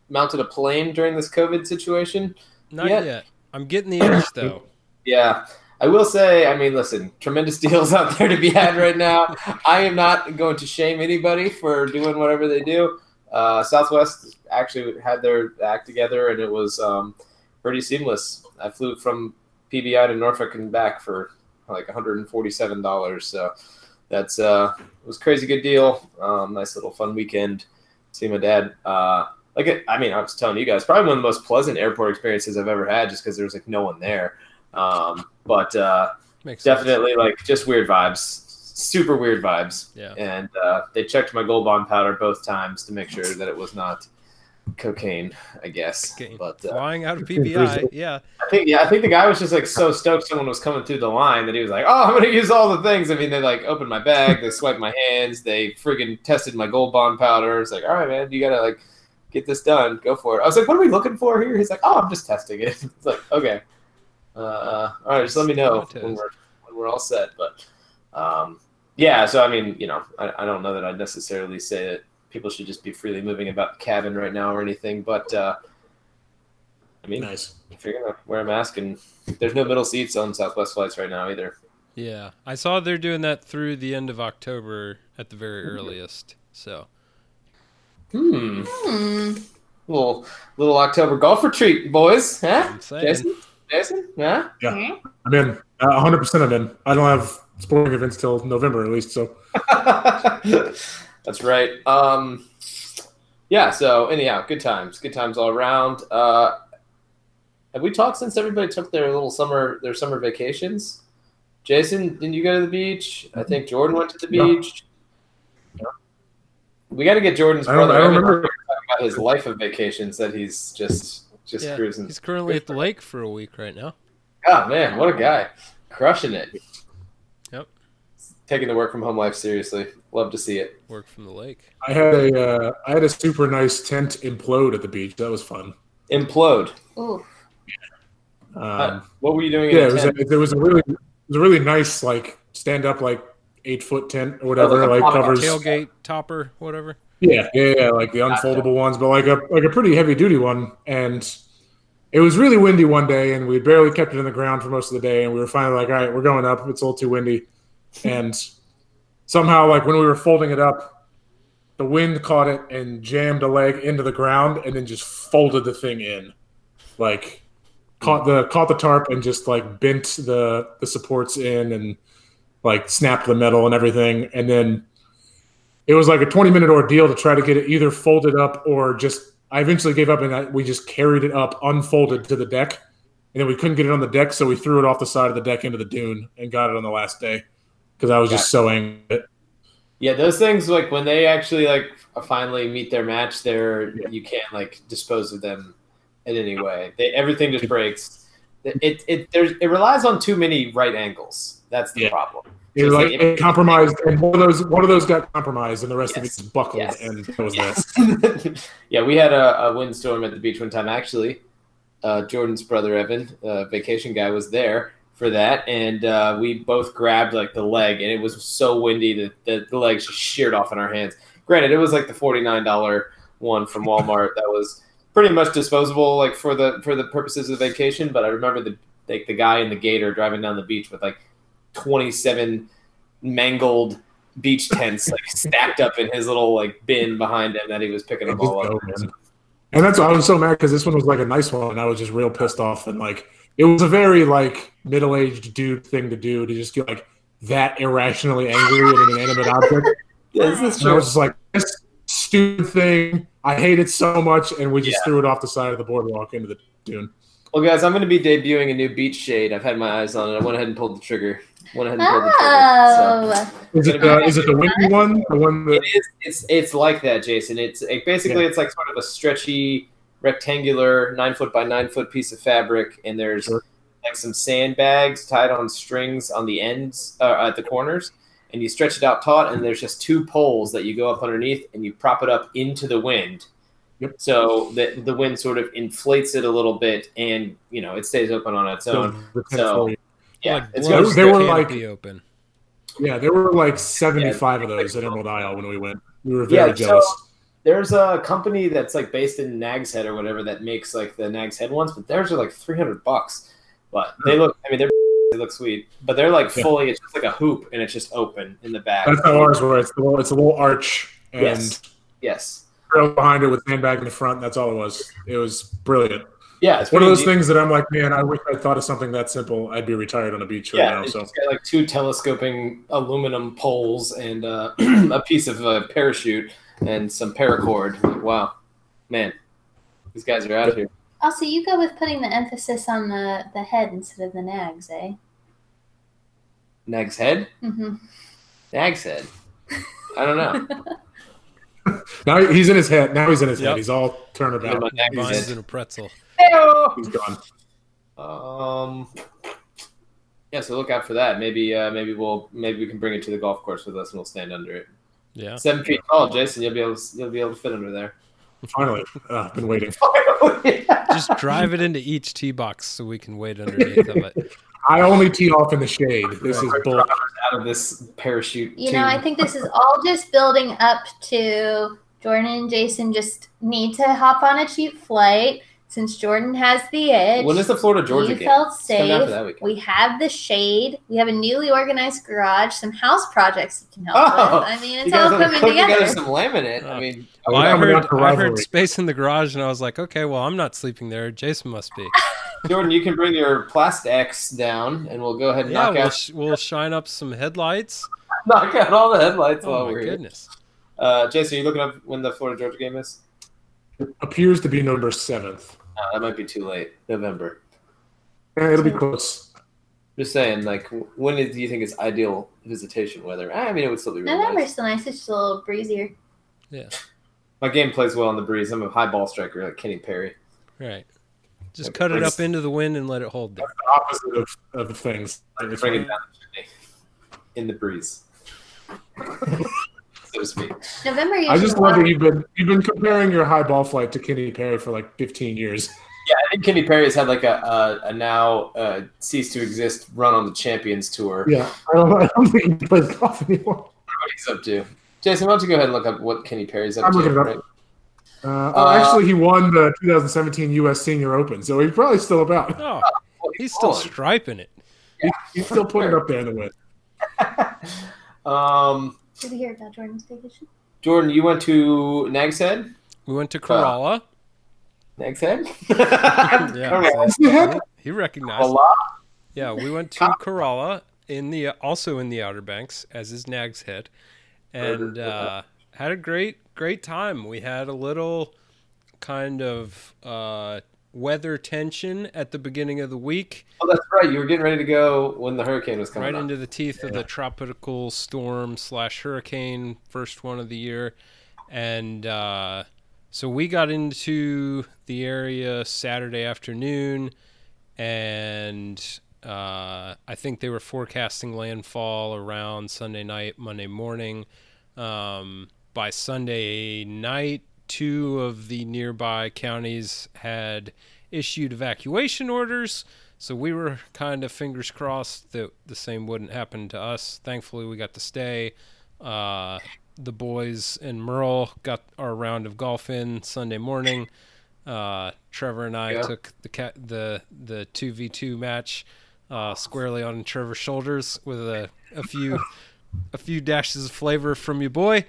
mounted a plane during this COVID situation? Not Yeah. yet. I'm getting the itch though. Yeah. I will say, I mean, listen, tremendous deals out there to be had right now. I am not going to shame anybody for doing whatever they do. Uh, Southwest actually had their act together, and it was um, pretty seamless. I flew from PBI to Norfolk and back for like $147. So that's uh, it was crazy good deal. Um, nice little fun weekend. See my dad. Uh, like I mean, I was telling you guys, probably one of the most pleasant airport experiences I've ever had, just because there was like no one there. Um, but uh, Makes sense. definitely like just weird vibes, super weird vibes. Yeah. And uh, they checked my gold bond powder both times to make sure that it was not cocaine. I guess. Cocaine. But uh, Flying out of PBI. Yeah. I think yeah, I think the guy was just like so stoked someone was coming through the line that he was like, "Oh, I'm gonna use all the things." I mean, they like opened my bag, they swiped my hands, they friggin' tested my gold bond powder. It's like, all right, man, you gotta like get this done, go for it. I was like, "What are we looking for here?" He's like, "Oh, I'm just testing it." It's like, okay, uh, all right, just let me know when we're when we're all set. But um, yeah, so I mean, you know, I, I don't know that I'd necessarily say that people should just be freely moving about the cabin right now or anything, but uh, I mean, Nice. if you're gonna wear a mask and there's no middle seats on Southwest flights right now either. Yeah, I saw they're doing that through the end of October at the very earliest. So Hmm. Hmm. Little little October golf retreat, boys. Huh? I'm saying. Jason? Jason? Huh? Yeah. I'm in. Uh, 100% I'm in. I don't have sporting events till November at least, so That's right. Um, yeah. So anyhow, good times. Good times all around. Uh, have we talked since everybody took their little summer their summer vacations? Jason, didn't you go to the beach? I think Jordan went to the No. beach. We got to get Jordan's I don't, brother I don't Evan remember. about his life of vacations that he's just just Yeah, cruising. he's currently at the lake for a week right now. Oh man, what a guy, crushing it. Yep. Taking the work from home life seriously. Love to see it. Work from the lake. I had a uh, I had a super nice tent implode at the beach. That was fun. Implode. Ooh. Um, What were you doing? yeah, the it was, a, it was a really it was a really nice like stand up like eight foot tent or whatever Oh, like a like pop-up covers Tailgate topper, whatever. Yeah yeah yeah like the Gotcha. unfoldable ones but like a like a pretty heavy duty one. And it was really windy one day and we barely kept it in the ground for most of the day and we were finally like all right we're going up. It's a little too windy. And somehow like when we were folding it up the wind caught it and jammed a leg into the ground and then just folded the thing in. Like caught the caught the tarp and just like bent the the supports in and like snapped the metal and everything. And then it was like a 20 minute ordeal to try to get it either folded up or just i eventually gave up and I, we just carried it up unfolded to the deck and then we couldn't get it on the deck so we threw it off the side of the deck into the dune and got it on the last day because i was just so angry Yeah, those things like when they actually like finally meet their match, they're Yeah. you can't like dispose of them in any way. They, everything just breaks. It, it it there's it relies on too many right angles. That's the Yeah. problem. It was like it compromised and one of those one of those got compromised and the rest of it Yes. buckled Yes. and that was Yes. that yeah, we had a, a windstorm at the beach one time. Actually, uh, Jordan's brother Evan, uh, vacation guy, was there for that, and uh, we both grabbed like the leg, and it was so windy that the, the legs just sheared off in our hands. Granted, it was like the forty nine dollar one from Walmart that was pretty much disposable, like for the for the purposes of the vacation. But I remember the like the guy in the gator driving down the beach with like twenty seven mangled beach tents like stacked up in his little like bin behind him that he was picking them all up. Man. And that's why I was so mad because this one was like a nice one, and I was just real pissed off. And like, it was a very like middle aged dude thing to do to just get like that irrationally angry at an inanimate object. Yeah, this is And I was just like, this stupid thing. I hate it so much, and we just Yeah. threw it off the side of the boardwalk into the dune. Well, guys, I'm going to be debuting a new beach shade. I've had my eyes on it. I went ahead and pulled the trigger. Went ahead and pulled the trigger. So. Oh. Is it is it the windy one? The one that It is. It's it's like that, Jason. It's it, basically it's like sort of a stretchy, rectangular, nine foot by nine foot piece of fabric, and there's Sure. like some sandbags tied on strings on the ends uh, at the corners, and you stretch it out taut, and there's just two poles that you go up underneath, and you prop it up into the wind. Yep. So that the wind sort of inflates it a little bit, and you know it stays open on its own. the, the So- Yeah, like it's blows gonna They were like- open. Yeah, there were like 75 of those at Emerald Isle when we went. We were Yeah, very so- jealous. There's a company that's like based in Nag's Head or whatever that makes like the Nag's Head ones, but theirs are like 300 bucks. But they hmm. look, I mean, they're, they look sweet, but they're like Yeah. fully, it's just like a hoop and it's just open in the back. That's how ours were. It's the little, it's a little arch and Yes. Yes. Trail behind it with sandbag in the front. That's all it was. It was brilliant. Yeah. It's One of those neat. things that I'm like, man, I wish I thought of something that simple. I'd be retired on a beach right Yeah. now. It's So just got like two telescoping aluminum poles and uh, a piece of uh, parachute and some paracord. Like, wow. Man, these guys are out of here. Also, you go with putting the emphasis on the, the head instead of the nags, eh? Nag's Head? Mm-hmm. Nag's Head. I don't know. now he's in his head. Now he's in his Yep. head. He's all turned Yeah, about. but Nag's Mine's Head. in a pretzel. He's gone. Um. Yeah, so look out for that. Maybe, uh, maybe we'll, maybe we can bring it to the golf course with us, and we'll stand under it. Yeah. Seven feet tall, Jason. You'll be able, to, you'll be able to fit under there. Finally, uh, I've been waiting. Just drive it into each tee box so we can wait underneath of it. I only tee off in the shade. This is bull. out of this parachute. You know, I think this is all just building up to Jordan and Jason just need to hop on a cheap flight, since Jordan has the edge, When is the Florida Georgia you game? felt It's coming down safe. for that. We have the shade. We have a newly organized garage. Some house projects you can help Oh, with. I mean, it's all have to coming put together. together some laminate. I Oh. mean, Well, I coming heard out for I heard space in the garage, and I was like, okay, well, I'm not sleeping there. Jason must be. Jordan, you can bring your PlastX down, and we'll go ahead and Yeah, knock we'll, out sh- we'll shine up some headlights. knock out all the headlights while Oh my we're here. goodness! Uh, Jason, are you looking up when the Florida Georgia game is? It appears to be November seventh. Uh, that might be too late. November. Yeah, it'll be close. Just saying, like, when do you think is ideal visitation weather? I mean, it would still be really November's nice. still nice. It's just a little breezier. Yeah. My game plays well in the breeze. I'm a high ball striker like Kenny Perry. Right, just Yeah, cut it up into the wind and let it hold there. The opposite of, of things. It's Bring it down the in the breeze, so to speak. November. I just love that you've been you've been comparing your high ball flight to Kenny Perry for like 15 years. Yeah, I think Kenny Perry has had like a, a, a now uh, cease to exist run on the Champions Tour. Yeah, I don't, I don't think he plays golf anymore. What he's up to. Jason, why don't you go ahead and look up what Kenny Perry's up I'm to? looking it up. Right? Uh, oh, Uh, actually, he won the 2017 U.S. Senior Open, so he's probably still about. Oh, he's still on. striping it. He's still putting it up there in the wind. um, Did you hear about Jordan's vacation? Jordan, you went to Nag's Head? We went to Corolla. Nag's Head? Yeah, Correct. Yeah. He recognized. A lot. Yeah, we went to Corolla in the also in the Outer Banks, as is Nag's Head, and uh, had a great great time. We had a little kind of uh, weather tension at the beginning of the week, Oh, that's right. You were getting ready to go when the hurricane was coming right up. into the teeth of the tropical storm slash hurricane, first one of the year, and uh, so we got into the area Saturday afternoon, and uh, I think they were forecasting landfall around Sunday night, Monday morning. Um, by Sunday night, two of the nearby counties had issued evacuation orders. So we were kind of fingers crossed that the same wouldn't happen to us. Thankfully, we got to stay. Uh, the boys and Merle got our round of golf in Sunday morning. Uh, Trevor and I Yeah. took the the the two v two match uh, squarely on Trevor's shoulders with a, a few a few dashes of flavor from your boy.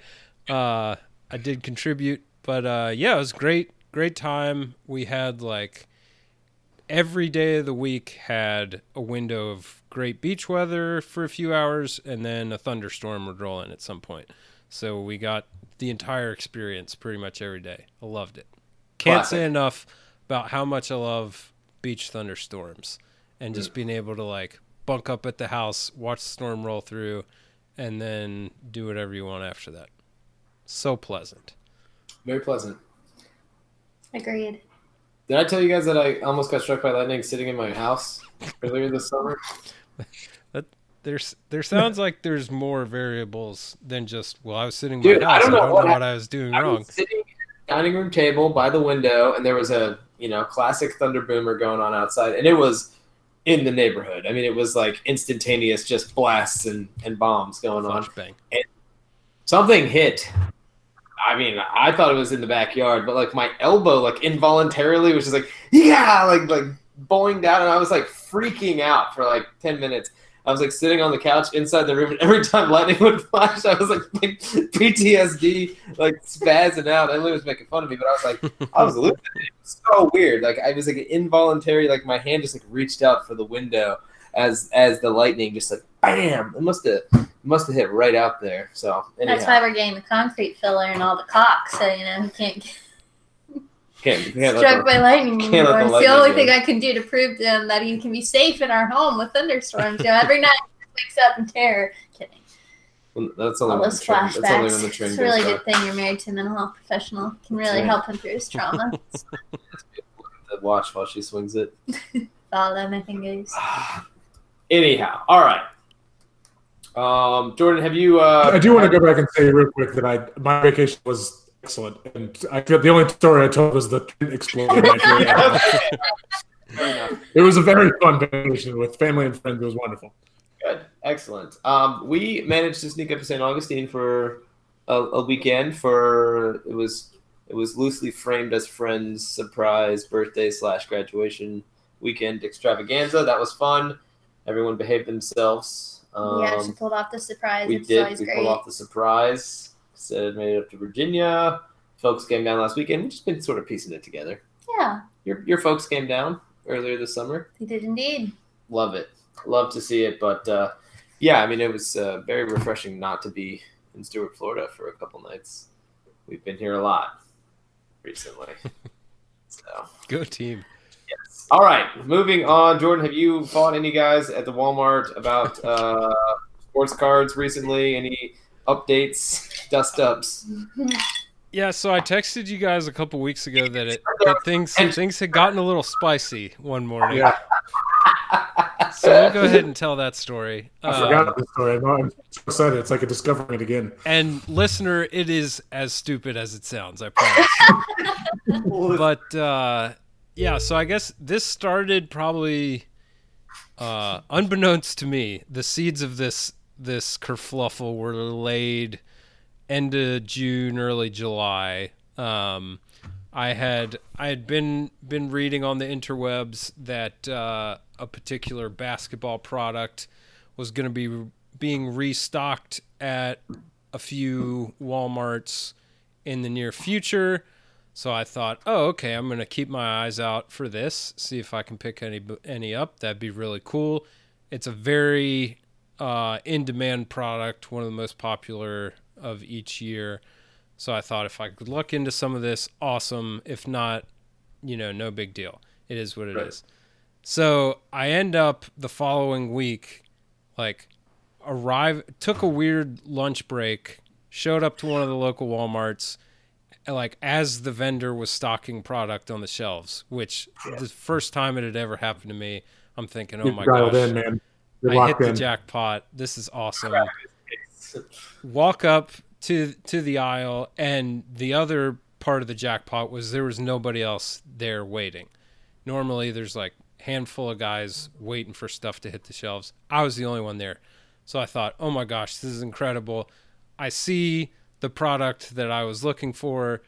Uh, I did contribute, but uh, yeah, it was great. Great time. We had like every day of the week had a window of great beach weather for a few hours, and then a thunderstorm would roll in at some point. So we got the entire experience pretty much every day. I loved it. Can't Classic. say enough about how much I love beach thunderstorms and just being able to like bunk up at the house, watch the storm roll through, and then do whatever you want after that. So pleasant. Very pleasant. Agreed. Did I tell you guys that I almost got struck by lightning sitting in my house earlier this summer? There's there sounds like there's more variables than just well I was sitting in Dude, my I house. don't know I don't what know what I was doing I wrong. was sitting at the dining room table by the window, and there was a you know classic thunder boomer going on outside, and it was in the neighborhood. I mean, it was like instantaneous, just blasts and, and bombs going on. Flashbang. Something hit. I mean, I thought it was in the backyard, but like my elbow, like involuntarily, was just like yeah, like like bowling down, and I was like freaking out for like ten minutes. I was like sitting on the couch inside the room, and every time lightning would flash, I was like, like PTSD, like spazzing out. Emily was making fun of me, but I was like, I was losing it. It was so weird. Like I was like involuntary, like my hand just like reached out for the window as as the lightning just like bam. It must have must have hit right out there. So anyhow, That's why we're getting the concrete filler and all the caulk, so you know he can't get can't, can't struck the- by lightning can't anymore. the It's the only thing I can do to prove to him that he can be safe in our home with thunderstorms. You know, every night he wakes up in terror. Kidding. Well, That's only All those the train, that's only when flashbacks. the train It's a really good thing you're married to a mental health professional. Can really Right. help him through his trauma. watch while she swings it. Follow my fingers. Anyhow, all right. Um, Jordan, have you? Uh, I do want to go back and say real quick that I my vacation was excellent, and I the only story I told was the train explosion. I feel. Fair enough. it was a very fun vacation with family and friends. It was wonderful. Good, excellent. Um, we managed to sneak up to St. Augustine for a, a weekend. For it was It was loosely framed as friends' surprise birthday slash graduation weekend extravaganza. That was fun. Everyone behaved themselves. Um, we actually pulled off the surprise. we it's did. always We great. pulled off the surprise. Said made it up to Virginia. Folks came down last weekend. We've just been sort of piecing it together. Yeah, Your your folks came down earlier this summer. they did indeed. Love it. Love to see it. But uh, yeah, I mean, it was uh, very refreshing not to be in Stuart, Florida for a couple nights. We've been here a lot recently. so, Go team. All right, moving on. Jordan, have you fought any guys at the Walmart about uh, sports cards recently? Any updates, dust ups? Yeah, so I texted you guys a couple weeks ago that it that things things had gotten a little spicy one morning. Yeah, So we'll go ahead and tell that story. I Um, forgot this story. I'm, I'm so excited. It's like a discovering it again. and listener, it is as stupid as it sounds. I promise. but uh, yeah, so I guess this started probably uh, unbeknownst to me. The seeds of this this kerfluffle were laid end of June, early July. Um, I had I had been been reading on the interwebs that uh, a particular basketball product was going to be being restocked at a few WalMarts in the near future. So I thought, oh, okay, I'm going to keep my eyes out for this, see if I can pick any any up. That'd be really cool. It's a very uh, in demand product, one of the most popular of each year. So I thought if I could look into some of this, awesome. If not, you know, no big deal. It is what it is. Right. So I end up the following week, like, arrive, took a weird lunch break, showed up to one of the local Walmarts, like, as the vendor was stocking product on the shelves, which the first time it had ever happened to me, I'm thinking, oh You're my gosh. in, man. I hit locked the jackpot. This is awesome. Walk up to to the aisle, and the other part of the jackpot was there was nobody else there waiting. Normally, there's like handful of guys waiting for stuff to hit the shelves. I was the only one there, so I thought, oh my gosh, this is incredible. I see the product that I was looking for.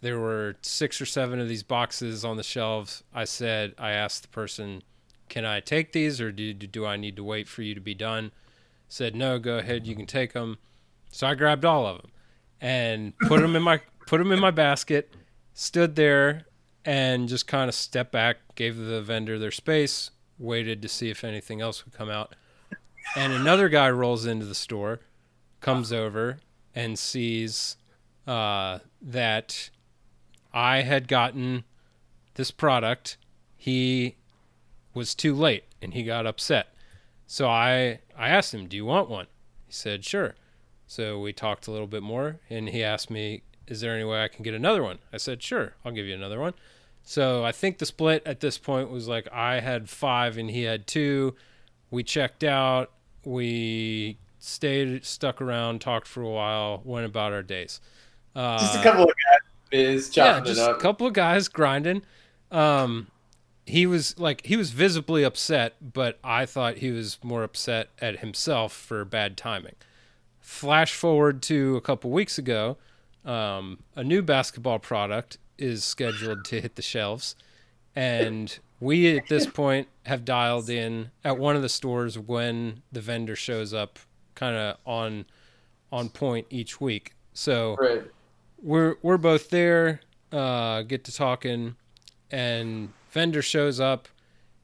There were six or seven of these boxes on the shelves. I said, I asked the person, can I take these or do, do I need to wait for you to be done? Said, no, go ahead, you can take them. So I grabbed all of them and put them in my put them in my basket, stood there and just kind of stepped back, gave the vendor their space, waited to see if anything else would come out. And another guy rolls into the store, comes over and sees uh, that I had gotten this product. He was too late and he got upset. So I I asked him, "Do you want one?" He said, "Sure." So we talked a little bit more and he asked me, "Is there any way I can get another one?" I said, "Sure, I'll give you another one." So I think the split at this point was like I had 5 and he had 2. We checked out, we stayed stuck around, talked for a while, went about our days. Uh, Just a couple of guys is yeah, just a couple of guys grinding. Um, he was like he was visibly upset, but I thought he was more upset at himself for bad timing. Flash forward to a couple weeks ago, um, a new basketball product is scheduled to hit the shelves, and we at this point have dialed in at one of the stores when the vendor shows up, kind of on on point each week. So Right. we're we're both there, uh, get to talking, and vendor shows up,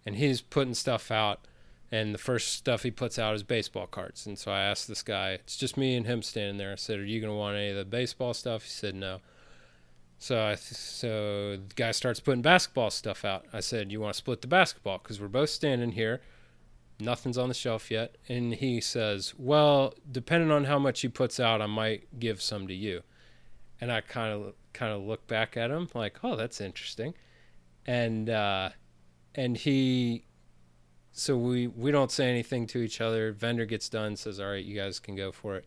and he's putting stuff out, and the first stuff he puts out is baseball cards. And so I asked this guy, it's just me and him standing there. I said, "Are you gonna want any of the baseball stuff?" He said, "No." So I so the guy starts putting basketball stuff out. I said, "You want to split the basketball?" Because we're both standing here. Nothing's on the shelf yet, and he says, "Well, depending on how much he puts out, I might give some to you." and I kind of kind of look back at him like, "Oh, that's interesting," and uh, and he, so we we don't say anything to each other. Vendor gets done, says, "All right, you guys can go for it,"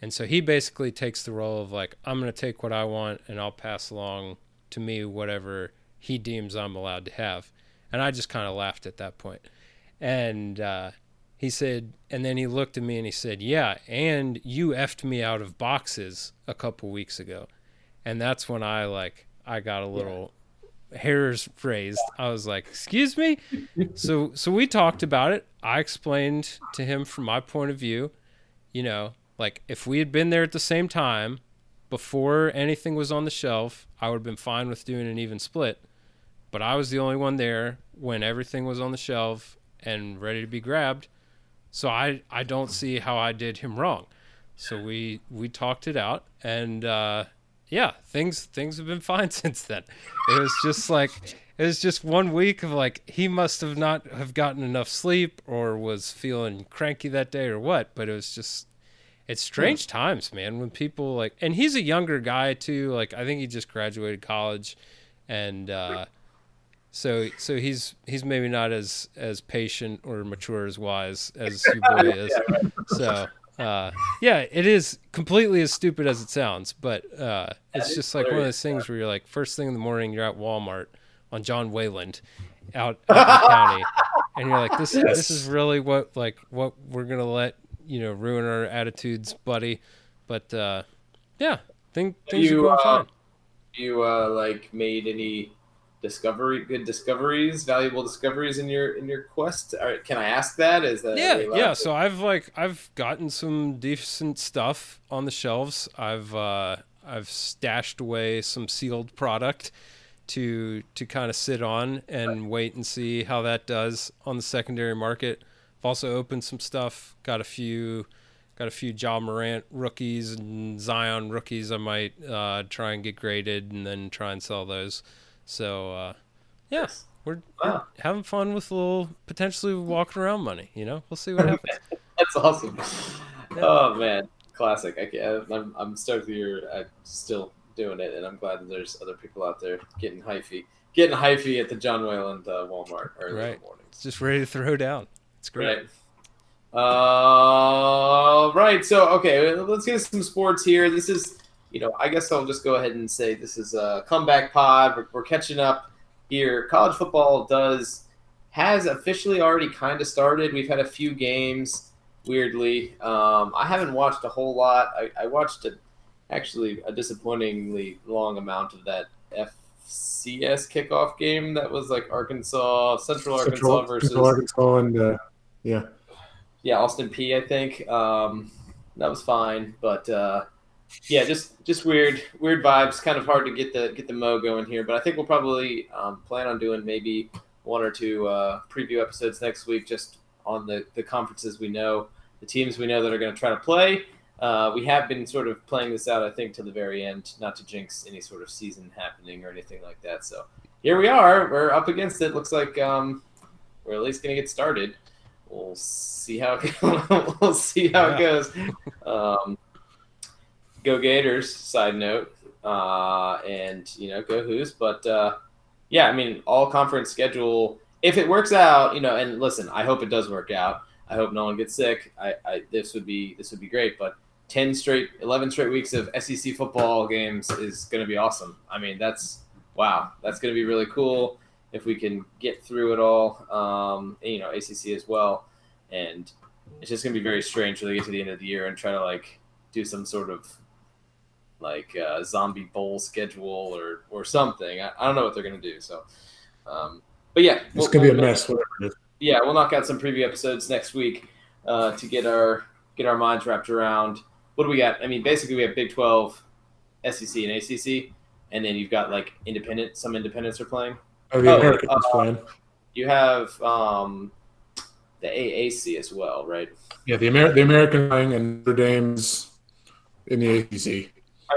and so he basically takes the role of like, "I'm gonna take what I want, and I'll pass along to me whatever he deems I'm allowed to have," and I just kind of laughed at that point, and. Uh, he said, and then he looked at me and he said, "Yeah, and you effed me out of boxes a couple weeks ago." and that's when I like I got a little hairs raised. I was like, "Excuse me." so so we talked about it. I explained to him from my point of view, you know, like if we had been there at the same time before anything was on the shelf, I would have been fine with doing an even split. But I was the only one there when everything was on the shelf and ready to be grabbed. So I I don't see how I did him wrong. So we we talked it out and uh yeah, things things have been fine since then. It was just like it was just one week of like he must have not have gotten enough sleep or was feeling cranky that day or what, but it was just it's strange times, man, when people like and he's a younger guy too, like I think he just graduated college and uh so so he's he's maybe not as as patient or mature as wise as your boy is. So uh, yeah, it is completely as stupid as it sounds, but uh, it's just like one of those things where you're like, first thing in the morning, you're at Walmart on John Wayland, out, out in the county, and you're like, this this is really what like what we're gonna let you know ruin our attitudes, buddy. But uh, yeah, think, things you, are going uh, fine. You uh, like made any discovery, good discoveries, valuable discoveries in your in your quest? Or can I ask that? Is that yeah are we allowed yeah to- so i've like i've gotten some decent stuff on the shelves i've uh i've stashed away some sealed product to to kind of sit on and wait and see how that does on the secondary market i've also opened some stuff got a few got a few Ja Morant rookies and Zion rookies I might uh, try and get graded and then try and sell those. So uh, yeah, we're, we're having fun with a little potentially walking around money. You know, we'll see what happens. That's awesome. Oh man, classic. I can't, I'm I'm stoked that you're uh, still doing it, and I'm glad that there's other people out there getting hyphy, getting hyphy at the John Wayland uh, Walmart early in the mornings. It's just ready to throw down. It's great. Right. Uh, right. So, okay, let's get some sports here. This is, you know, I guess I'll just go ahead and say this is a comeback pod. We're, we're catching up here. College football does has officially already kind of started. We've had a few games. Weirdly, um, I haven't watched a whole lot. I, I watched a, actually a disappointingly long amount of that FCS kickoff game. That was like Arkansas Central Arkansas Central, versus Central Arkansas and uh, yeah, yeah, Austin Peay. I think um, that was fine, but uh, yeah, just just weird, weird vibes. Kind of hard to get the get the mo going here, but I think we'll probably um, plan on doing maybe one or two uh, preview episodes next week, just on the the conferences we know, the teams we know that are going to try to play. Uh, we have been sort of playing this out, I think, to the very end, not to jinx any sort of season happening or anything like that. So here we are. We're up against it. Looks like um, we're at least going to get started. We'll see how we'll see how Yeah. it goes. Um, go Gators! Side note, uh, and you know, go Hoos. But uh, yeah, I mean, all conference schedule. If it works out, you know, and listen, I hope it does work out. I hope no one gets sick. I, I this would be this would be great. But ten straight, eleven straight weeks of SEC football games is going to be awesome. I mean, that's wow. That's going to be really cool if we can get through it all. Um, and, you know, ACC as well, and it's just going to be very strange when they get to the end of the year and try to like do some sort of like uh, zombie bowl schedule or or something. I, I don't know what they're going to do. So, um, but yeah, it's we'll- gonna be a mess. Whatever it is. yeah, we'll knock out some preview episodes next week uh, to get our get our minds wrapped around. What do we got? I mean, basically, we have Big Twelve, SEC, and ACC, and then you've got like independent. Some independents are playing. Oh, the Oh, Americans uh, playing. You have um, the AAC as well, right? Yeah, the Amer- the American playing and Notre Dame's in the ACC.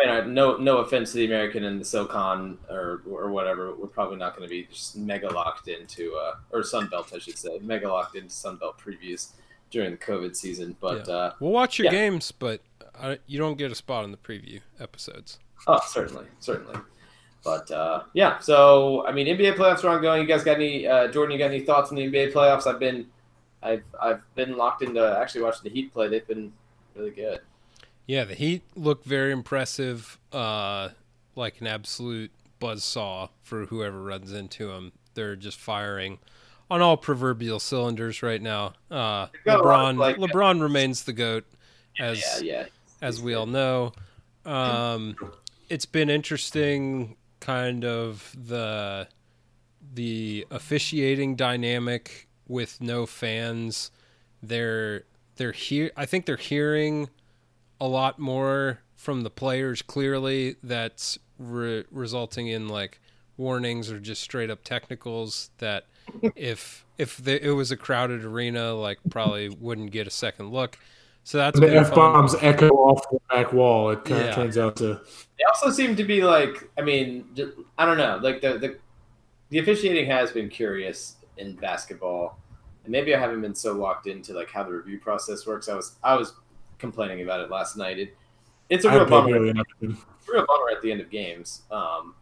I mean, no no offense to the American and the SoCon or or whatever. We're probably not going to be just mega locked into uh, or Sun Belt, I should say, mega locked into Sun Belt previews during the COVID season. But uh, We'll watch your Yeah. games, but I, you don't get a spot in the preview episodes. Oh, certainly, certainly. But uh, yeah, so I mean, NBA playoffs are ongoing. You guys got any, uh, Jordan? You got any thoughts on the NBA playoffs? I've been, I've, I've been locked into actually watching the Heat play. They've been really good. Yeah, the Heat look very impressive, uh, like an absolute buzzsaw for whoever runs into them. They're just firing on all proverbial cylinders right now. Uh, LeBron, like- LeBron remains the goat, as Yeah, yeah. as we all know. Um, it's been interesting, kind of the the officiating dynamic with no fans. They're they're here. I think they're hearing a lot more from the players. Clearly, that's re- resulting in like warnings or just straight up technicals that if if the, it was a crowded arena, like probably wouldn't get a second look. So that's the f bombs echo off the back wall. It kind of turns out to. They also seem to be like, I mean, ju- I don't know, like the the the officiating has been curious in basketball, and maybe I haven't been so locked into like how the review process works. I was I was complaining about it last night. It it's a real don't think bummer. really It's a real bummer at the end of games. Um,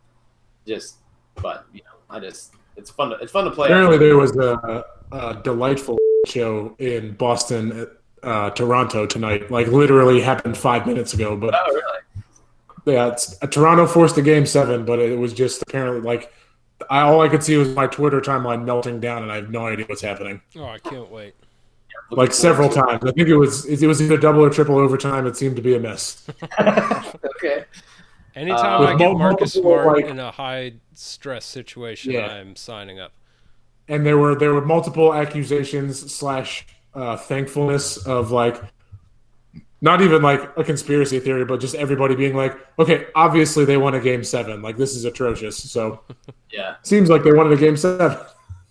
just, but you know, I just it's fun to it's fun to play. Apparently, there was a, a delightful show in Boston, uh, Toronto tonight. Like literally happened five minutes ago. But Oh, really? yeah, it's, uh, Toronto forced a game seven, but it was just apparently like I, all I could see was my Twitter timeline melting down, and I have no idea what's happening. Oh, I can't wait. Looking Like several times, I think it was it was either double or triple overtime. It seemed to be a mess. okay. Anytime Uh, I get Marcus multiple, Smart like- in a high stress situation, Yeah. I'm signing up. and there were there were multiple accusations slash uh, thankfulness of like not even like a conspiracy theory, but just everybody being like, okay, obviously they won a game seven. Like this is atrocious. So Yeah. seems like they wanted a game seven.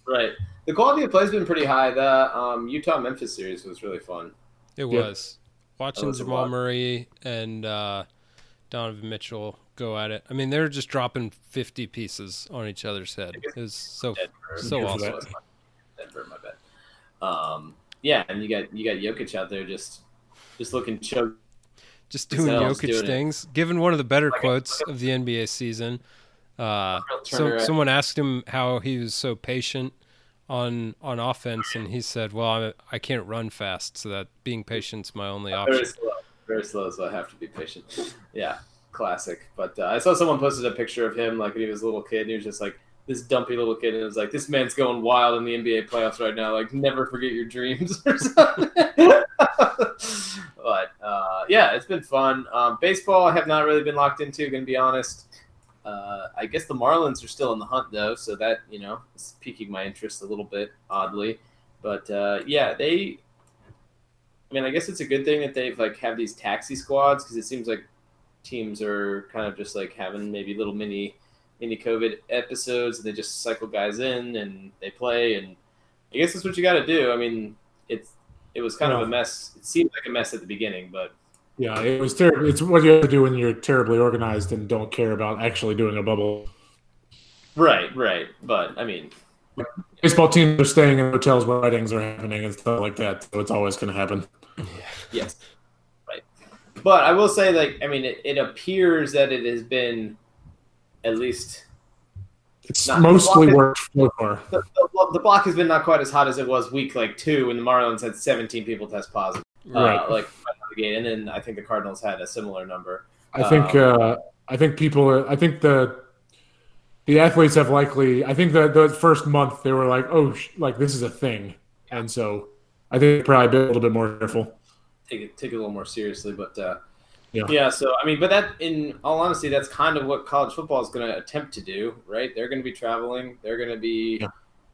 Right. The quality of play has been pretty high. The um, Utah Memphis series was really fun. It Yeah. was watching was a Jamal. Murray and uh, Donovan Mitchell go at it. I mean, they're just dropping 50 pieces on each other's head. It was so Denver. so awesome. Denver, my bad. Um, yeah, and you got you got Jokic out there just just looking choked. Just doing Themselves Jokic doing it. things. Given one of the better Like a- quotes of the NBA season, uh, so, someone asked him how he was so patient on on offense, and he said, "Well, I, I can't run fast, so that being patient's my only option." Very slow, very slow. So I have to be patient. Yeah, classic. But uh, I saw someone posted a picture of him like when he was a little kid. And he was just like this dumpy little kid, and it was like, "This man's going wild in the NBA playoffs right now. Like, never forget your dreams." or something. but uh, yeah, it's been fun. Um, baseball, I have not really been locked into. Going to be honest. Uh, I guess the Marlins are still in the hunt though, so that you know is piquing my interest a little bit oddly. But uh, yeah, they I mean, I guess it's a good thing that they've like have these taxi squads because it seems like teams are kind of just like having maybe little mini mini COVID episodes and they just cycle guys in and they play and I guess that's what you got to do. I mean, it's it was kind of a mess. It seemed like a mess at the beginning, but Yeah, it was terrible. It's what you have to do when you're terribly organized and don't care about actually doing a bubble. right, right. But I mean, Baseball teams are staying in hotels where weddings are happening and stuff like that, so it's always going to happen. yes, right. But I will say, like, I mean, it, it appears that it has been at least It's Not- mostly worked so far. the, the, the block has been not quite as hot as it was week like two when the Marlins had 17 people test positive, Right. uh, like the gate, and then I think the Cardinals had a similar number. I think Um, uh, I think people are, I think the the athletes have likely I think that the first month they were like oh sh- like this is a thing and so I think probably been a little bit more careful. Take it take it a little more seriously, but uh, Yeah. yeah. So I mean, but that in all honesty, that's kind of what college football is going to attempt to do, right? They're going to be traveling. They're going to be. Yeah.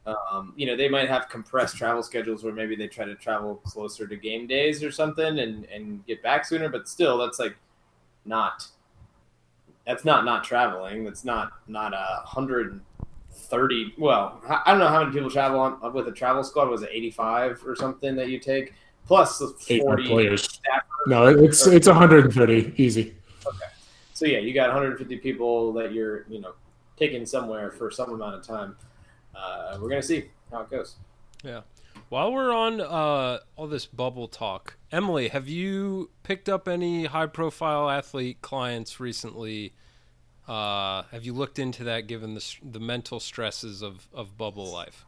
Um, you know, they might have compressed travel schedules where maybe they try to travel closer to game days or something and, and get back sooner, but still, that's like not that's not not traveling. That's not not a hundred and thirty. Well, I don't know how many people travel on with a travel squad. Was it eighty five or something that you take plus Eight forty players. staffers? No, it's it's 130 easy. Okay, So yeah, you got 150 people that you're you know taking somewhere for some amount of time. Uh, we're gonna see how it goes. Yeah. While we're on uh, all this bubble talk, Emily, have you picked up any high-profile athlete clients recently? Uh, have you looked into that, given the the mental stresses of, of bubble life?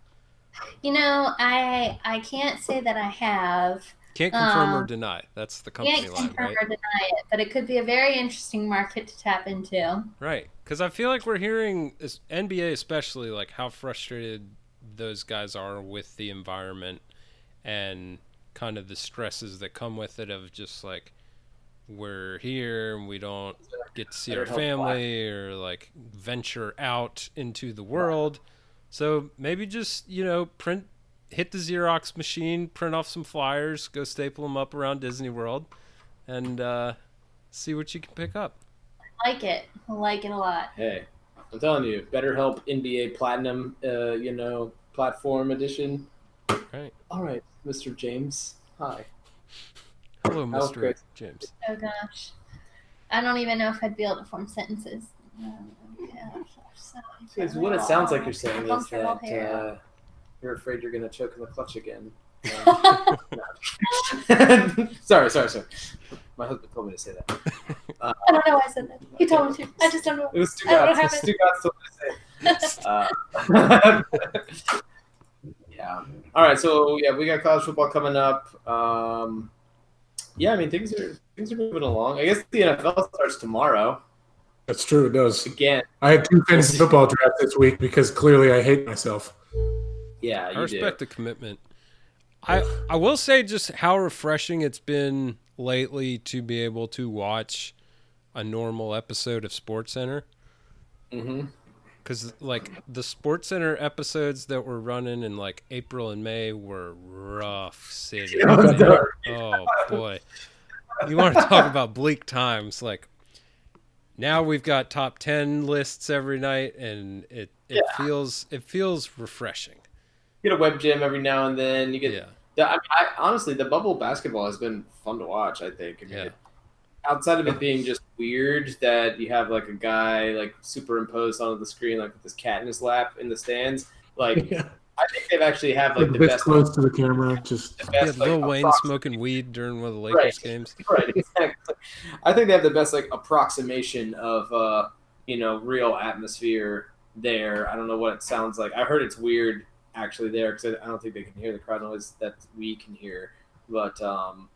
You know, I I can't say that I have. Can't confirm or Uh, deny. That's the company Can't line, confirm right? or deny it, but it could be a very interesting market to tap into. Right, because I feel like we're hearing NBA, especially like how frustrated those guys are with the environment and kind of the stresses that come with it. Of just like we're here and we don't get to see our family or like venture out into the world. So maybe just you know print, hit the Xerox machine, print off some flyers, go staple them up around Disney World, and uh, see what you can pick up. I like it. I like it a lot. Hey, I'm telling you, BetterHelp NBA Platinum, uh, you know, platform edition. Right. All right, Mr. James. Hi. Hello, Mr. great. James. Oh gosh, I don't even know if I'd be able to form sentences. Um, yeah, so- Because what it sounds like you're saying is that uh, you're afraid you're going to choke in the clutch again. Um, sorry, sorry, sorry. My husband told me to say that. I don't know why I said that. He told me to. I just don't know. It was Stu I don't know Stugotz told me to say. Uh, yeah. All right. So yeah, we got college football coming up. Um, yeah, I mean things are things are moving along. I guess the NFL starts tomorrow That's true. It does. again. I had two fantasy football drafts this week because clearly I hate myself. Yeah, I you do. respect the commitment. I I will say just how refreshing it's been lately to be able to watch a normal episode of Sports Center hmm because like the Sports Center episodes that were running in like April and May were rough city. Yeah, Oh boy, you want to talk about bleak times? Like now we've got top ten lists every night, and it it feels it feels refreshing. You get a Web Gem every now and then. You get. Yeah. The, I, I, honestly, the bubble basketball has been fun to watch. I think. I mean, Yeah. it- outside of it being just weird that you have like a guy like superimposed onto the screen like with this cat in his lap in the stands. Like Yeah. I think they've actually have like the best. close to the camera, just the Yeah, best, like, Lil Wayne smoking weed during one of the Lakers Right. games. Right, exactly. I think they have the best like approximation of uh, you know real atmosphere there. I don't know what it sounds like. I heard it's weird actually there because I don't think they can hear the crowd noise that we can hear. But um,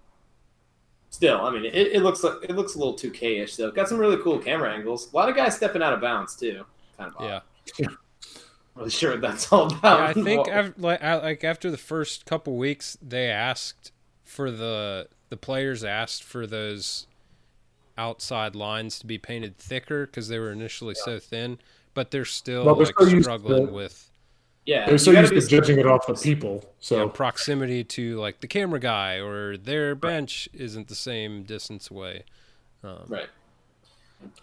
still, I mean, it, it looks like it looks a little too K-ish though. Got some really cool camera angles. A lot of guys stepping out of bounds too. Kind of. odd. Yeah, really sure what that's all about. yeah. I think Well, af like, like after the first couple weeks, they asked for the the players asked for those outside lines to be painted thicker because they were initially so thin, but they're still Well, like struggling with yeah, they're you so gotta used be to judging it off of people. So you know, proximity to like the camera guy or their bench isn't the same distance away. Um, right.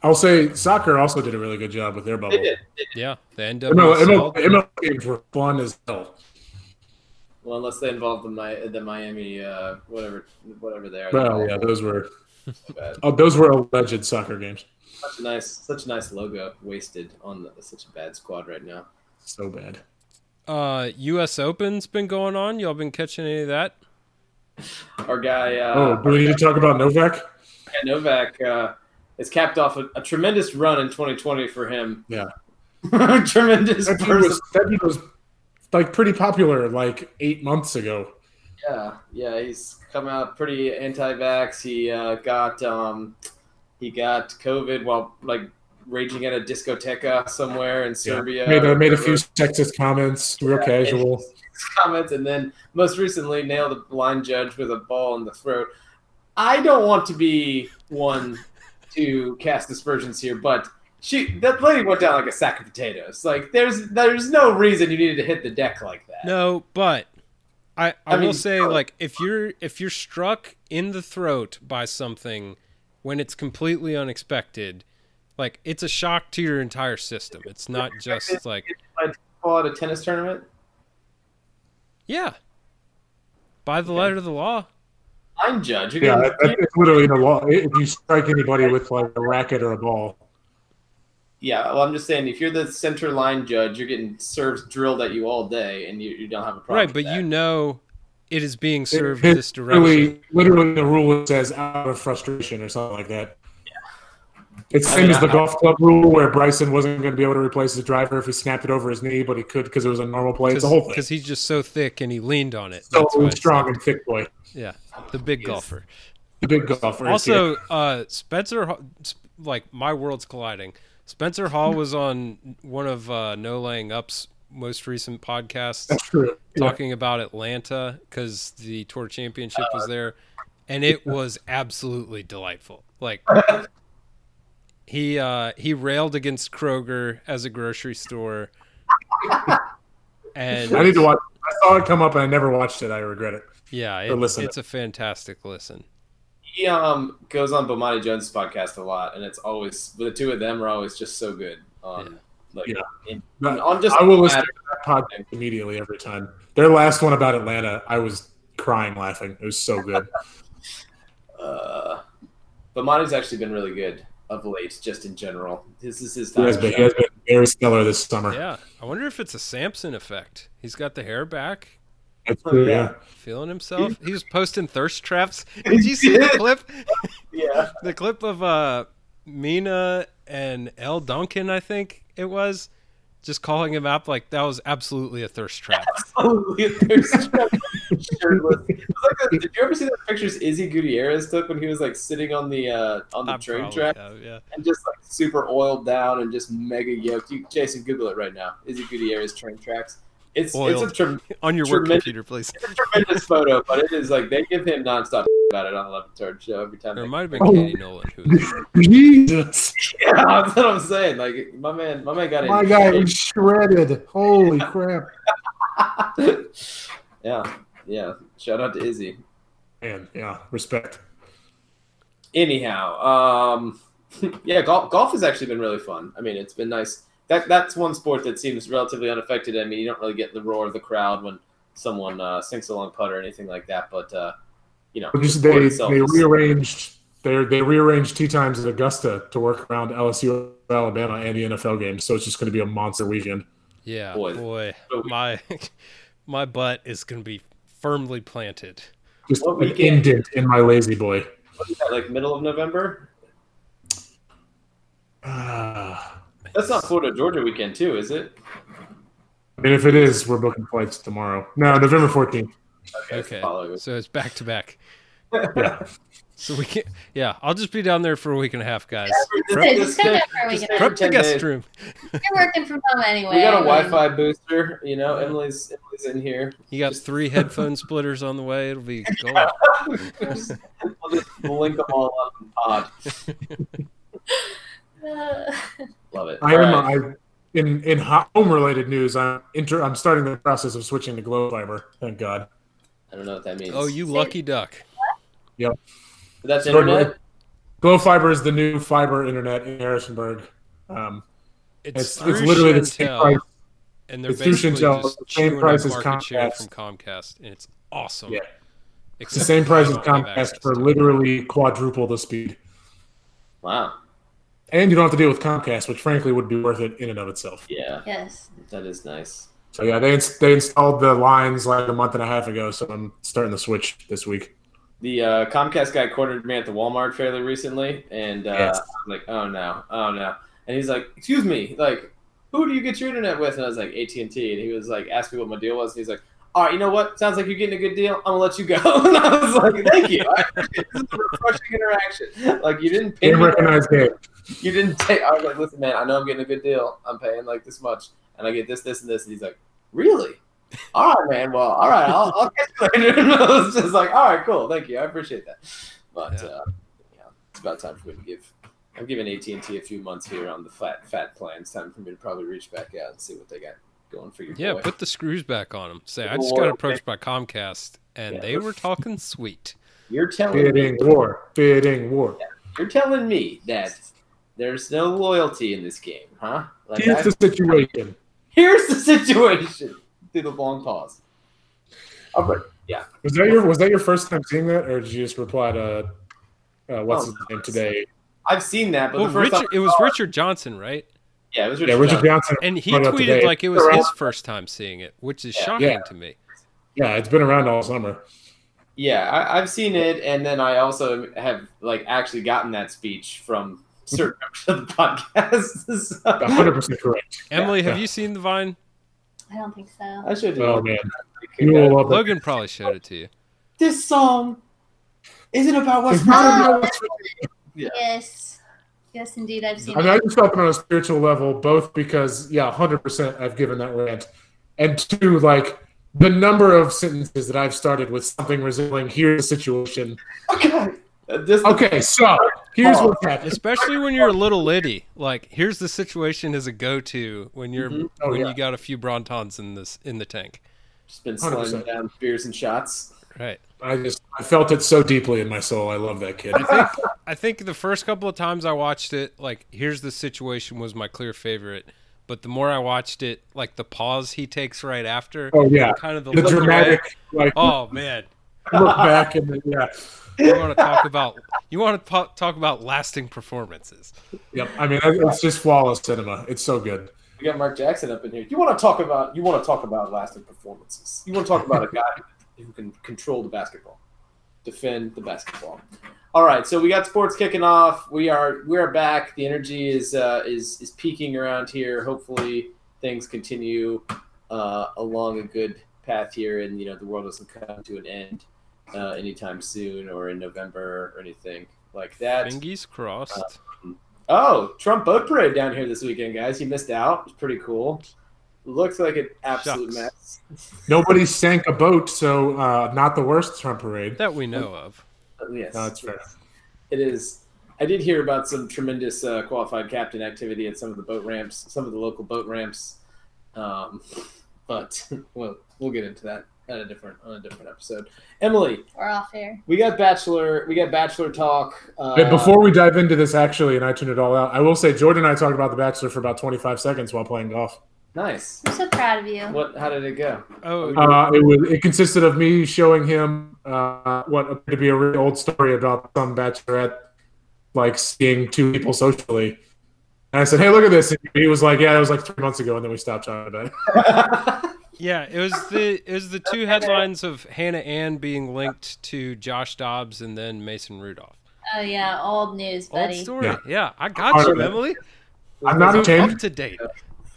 I'll say soccer also did a really good job with their bubble. They did. Yeah, the ML, NWSL. ML, ML games were fun as hell. Well, unless they involve the Mi- the Miami uh, whatever whatever they are. Well, yeah, those were oh, those were alleged soccer games. Such a nice, such a nice logo wasted on the, such a bad squad right now. So bad. Uh, U.S. Open's been going on. Y'all been catching any of that? Our guy, uh, Oh, do we need to talk about Novak? Yeah, Novak, uh, has capped off a, a tremendous run in 2020 for him. Yeah. tremendous. That dude was that dude was like pretty popular like eight months ago. Yeah, yeah, he's come out pretty anti-vax. He uh, got um, he got COVID while like raging at a discoteca somewhere in Serbia. Made a, made a few sexist comments, real Yeah, casual. comments, and then most recently nailed a blind judge with a ball in the throat. I don't want to be one to cast aspersions here, but she that lady went down like a sack of potatoes. Like there's there's no reason you needed to hit the deck like that. No, but I, I, I will mean, say sure. like if you're if you're struck in the throat by something when it's completely unexpected, like it's a shock to your entire system. It's not just like Call it a tennis tournament. yeah. By the letter of the law. Blind judge. You're Yeah, getting- that, that's literally the law. If you strike anybody with like a racket or a ball, yeah. Well, I'm just saying, if you're the center line judge, you're getting serves drilled at you all day, and you, you don't have a problem. Right, but that. you know it is being served It- this direction. literally, literally the rule says out of frustration or something like that. It's I same mean, as the I- golf club rule where Bryson wasn't going to be able to replace his driver if he snapped it over his knee, but he could because it was a normal play. It's the whole thing. Because he's just so thick and he leaned on it. So That's strong and thick boy, Yeah, the big Yes. golfer. the big golfer. Also, uh, Spencer, like my world's colliding. Spencer Hall was on one of uh, No Laying Up's most recent podcasts that's true. Yeah. talking about Atlanta because the tour championship was there, and it was absolutely delightful. Like, He uh, he railed against Kroger as a grocery store, and I need to watch. I saw it come up and I never watched it. I regret it. yeah, it, listen. it's a fantastic listen. He um goes on Bomani Jones' podcast a lot, and it's always the two of them are always just so good. On, like, Yeah. in- But on just I will listen to that podcast immediately every time. Their last one about Atlanta, I was crying laughing. It was so good. Uh, Bomani's actually been really good of late, just in general. This is his He time. has been, he has been very stellar this summer. Yeah, I wonder if it's a Samson effect. He's got the hair back, That's true, yeah. feeling himself. He was posting thirst traps. Did you see the clip? yeah. The clip of uh, Mina and Elle Duncan, I think it was, just calling him up like that was absolutely a thirst trap. Absolutely, shirtless. It was like the- did you ever see those pictures Izzy Gutierrez took when he was like sitting on the uh, on the I train track have, yeah. and just like super oiled down and just mega yoked? You, Jason, Google it right now. Izzy Gutierrez train tracks. It's it's a, trem- On your work Tremendous- computer, please. it's a tremendous photo, but it is like they give him nonstop about it on Eleven Third show every time. There might have been Oh. Katie Nolan who Jesus. Yeah, that's what I'm saying. Like my man, my man got My guy is shredded. Holy crap. yeah, yeah. Shout out to Izzy. Man, yeah, respect. Anyhow, um, yeah, golf golf has actually been really fun. I mean, it's been nice. That that's one sport that seems relatively unaffected. I mean, you don't really get the roar of the crowd when someone uh, sinks a long putt or anything like that. But uh, you know, just the they, they is- rearranged they they rearranged tee times at Augusta to work around LSU Alabama and the NFL games, so it's just going to be a monster weekend. Yeah, Boy. boy, So- my my butt is going to be firmly planted. Just What an weekend? indent in my La-Z-Boy. what is that, like middle of November. Ah. That's not Florida Georgia weekend too, is it? I mean, if it is, we're booking flights tomorrow. No, November fourteenth. Okay, Okay, so it's back to back. Yeah, So we can, yeah, I'll just be down there for a week and a half, guys. Hey, just come down for just Prep the guest days. room. You're working from home anyway. We got a Wi-Fi booster. You know, Emily's Emily's in here. You got three headphone splitters on the way. It'll be gold. we'll just link them all up in pod. uh, Love it. I All am. right. I in in home related news. I'm inter. I'm starting the process of switching to Glo Fiber. Thank God. I don't know what that means. Oh, you lucky duck. Yep. That's Sorry, internet. Glo Fiber is the new fiber internet in Harrisonburg. Um, It's, it's it's literally the same price. and they're it's basically Shentel, just the same price as market share Comcast. from Comcast, and it's awesome. Yeah. It's the same price as Comcast for literally quadruple the speed, Wow. And you don't have to deal with Comcast, which frankly would be worth it in and of itself. Yeah, yes. that is nice. So yeah, they ins- they installed the lines like a month and a half ago, so I'm starting the switch this week. The uh, Comcast guy cornered me at the Walmart fairly recently, and uh, Yes. I'm like, "Oh no, oh no!" And he's like, "Excuse me, like, who do you get your internet with?" And I was like, "AT and T." And he was like, asked me what my deal was, and he's like, "All right, you know what? Sounds like you're getting a good deal. I'm gonna let you go." and I was like, "Thank you. I appreciate it. This is a refreshing interaction. Like, you didn't pay Game me. recognized game. You didn't take. I was like, listen, man, I know I'm getting a good deal. I'm paying like this much, and I get this, this, and this. And he's like, really? All right, man. Well, all right, I'll, I'll catch you later. And I was just like, all right, cool, thank you, I appreciate that. But Yeah. uh, yeah, it's about time for me to give. I'm giving AT and T a few months here on the fat fat plan. It's time for me to probably reach back out and see what they got going for your Yeah, boy. put the screws back on them. Say, I Good just got lord. approached by Comcast, and Yeah. they were talking sweet. You're telling me, Bidding war. Bidding war. you're telling me that there's no loyalty in this game, huh? Like Here's I- the situation. here's the situation. Through the long pause. Oh, but yeah. Was that your was that your first time seeing that, or did you just reply to uh, what's Oh, his name today? I've seen that, but Well, the first Richard, time it was Richard Johnson, right? Yeah, it was Yeah, Richard. Richard Johnson. Johnson. And he brought it up tweeted today. like it was Around- his first time seeing it, which is Yeah. shocking Yeah. to me. Yeah, it's been around all summer. Yeah, I, I've seen it, and then I also have like actually gotten that speech from certain members of the podcast. 100 percent correct. Emily, have Yeah. you seen the Vine? I don't think so. I should Oh do man, it. you will love it. Logan probably showed it to you. This song isn't about West It's not Virginia. about West Yes. Yes, indeed. I've seen I mean, I it. just felt it on a spiritual level, both because yeah, 100 percent I've given that rant, and two, like the number of sentences that I've started with something resembling "Here's the situation." Okay. Uh, Just Okay, so Here's Pause. what's happening. Especially when you're a little litty. Like, here's the situation as a go-to when you're Mhm. Oh, when yeah. you got a few Brontons in this in the tank. Just been slowing down beers and shots. Right. I just I felt it so deeply in my soul. I love that kid. I think I think the first couple of times I watched it, like here's the situation was my clear favorite. But the more I watched it, like the pause he takes right after, Oh yeah, kind of the, the dramatic away. like Oh man, look back and then, yeah, you want to talk about you want to po- talk about lasting performances. yep. I mean, it's just flawless cinema. It's so good. We got Mark Jackson up in here. You want to talk about? You want to talk about lasting performances? You want to talk about a guy who can control the basketball, defend the basketball. All right, so we got sports kicking off. We are we are back. The energy is uh, is is peaking around here. Hopefully, things continue uh, along a good path here, and you know the world doesn't come to an end uh, anytime soon, or in November or anything like that. Fingies crossed. Oh, Trump boat parade down here this weekend, guys. You missed out. It's pretty cool. Looks like an absolute Shucks. mess. Nobody sank a boat, so uh, not the worst Trump parade. that we know of. Uh, Yes, No, that's fair. It is. I did hear about some tremendous uh, qualified captain activity at some of the boat ramps, some of the local boat ramps. Um, but we'll we'll get into that at a different on a different episode. Emily, We're off here. we got bachelor. We got bachelor talk. Uh, But before we dive into this, actually, and I tune it all out, I will say Jordan and I talked about The Bachelor for about 25 seconds while playing golf. Nice. I'm so proud of you. What? How did it go? Oh, Uh, it was it consisted of me showing him uh, what appeared to be a really old story about some bachelorette like seeing two people socially. And I said, "Hey, look at this." And he was like, "Yeah, it was like three months ago," and then we stopped talking about it. yeah. It was the it was the two headlines of Hannah Ann being linked to Josh Dobbs and then Mason Rudolph. Oh yeah, old news, buddy. Old story. Yeah. Yeah, I got Part you. Emily. I'm not I'm ashamed. up to date.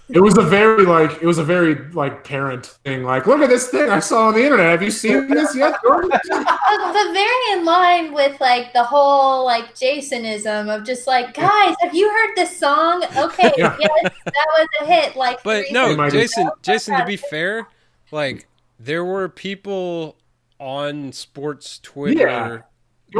It was a very like it was a very like parent thing. Like, look at this thing I saw on the internet. Have you seen this yet, Jordan? But, but very in line with like the whole like Jasonism of just like, guys, have you heard this song? Okay, Yeah. yes, that was a hit. Like, But no, They might- Jason. Jason, to be fair, like there were people on sports Twitter,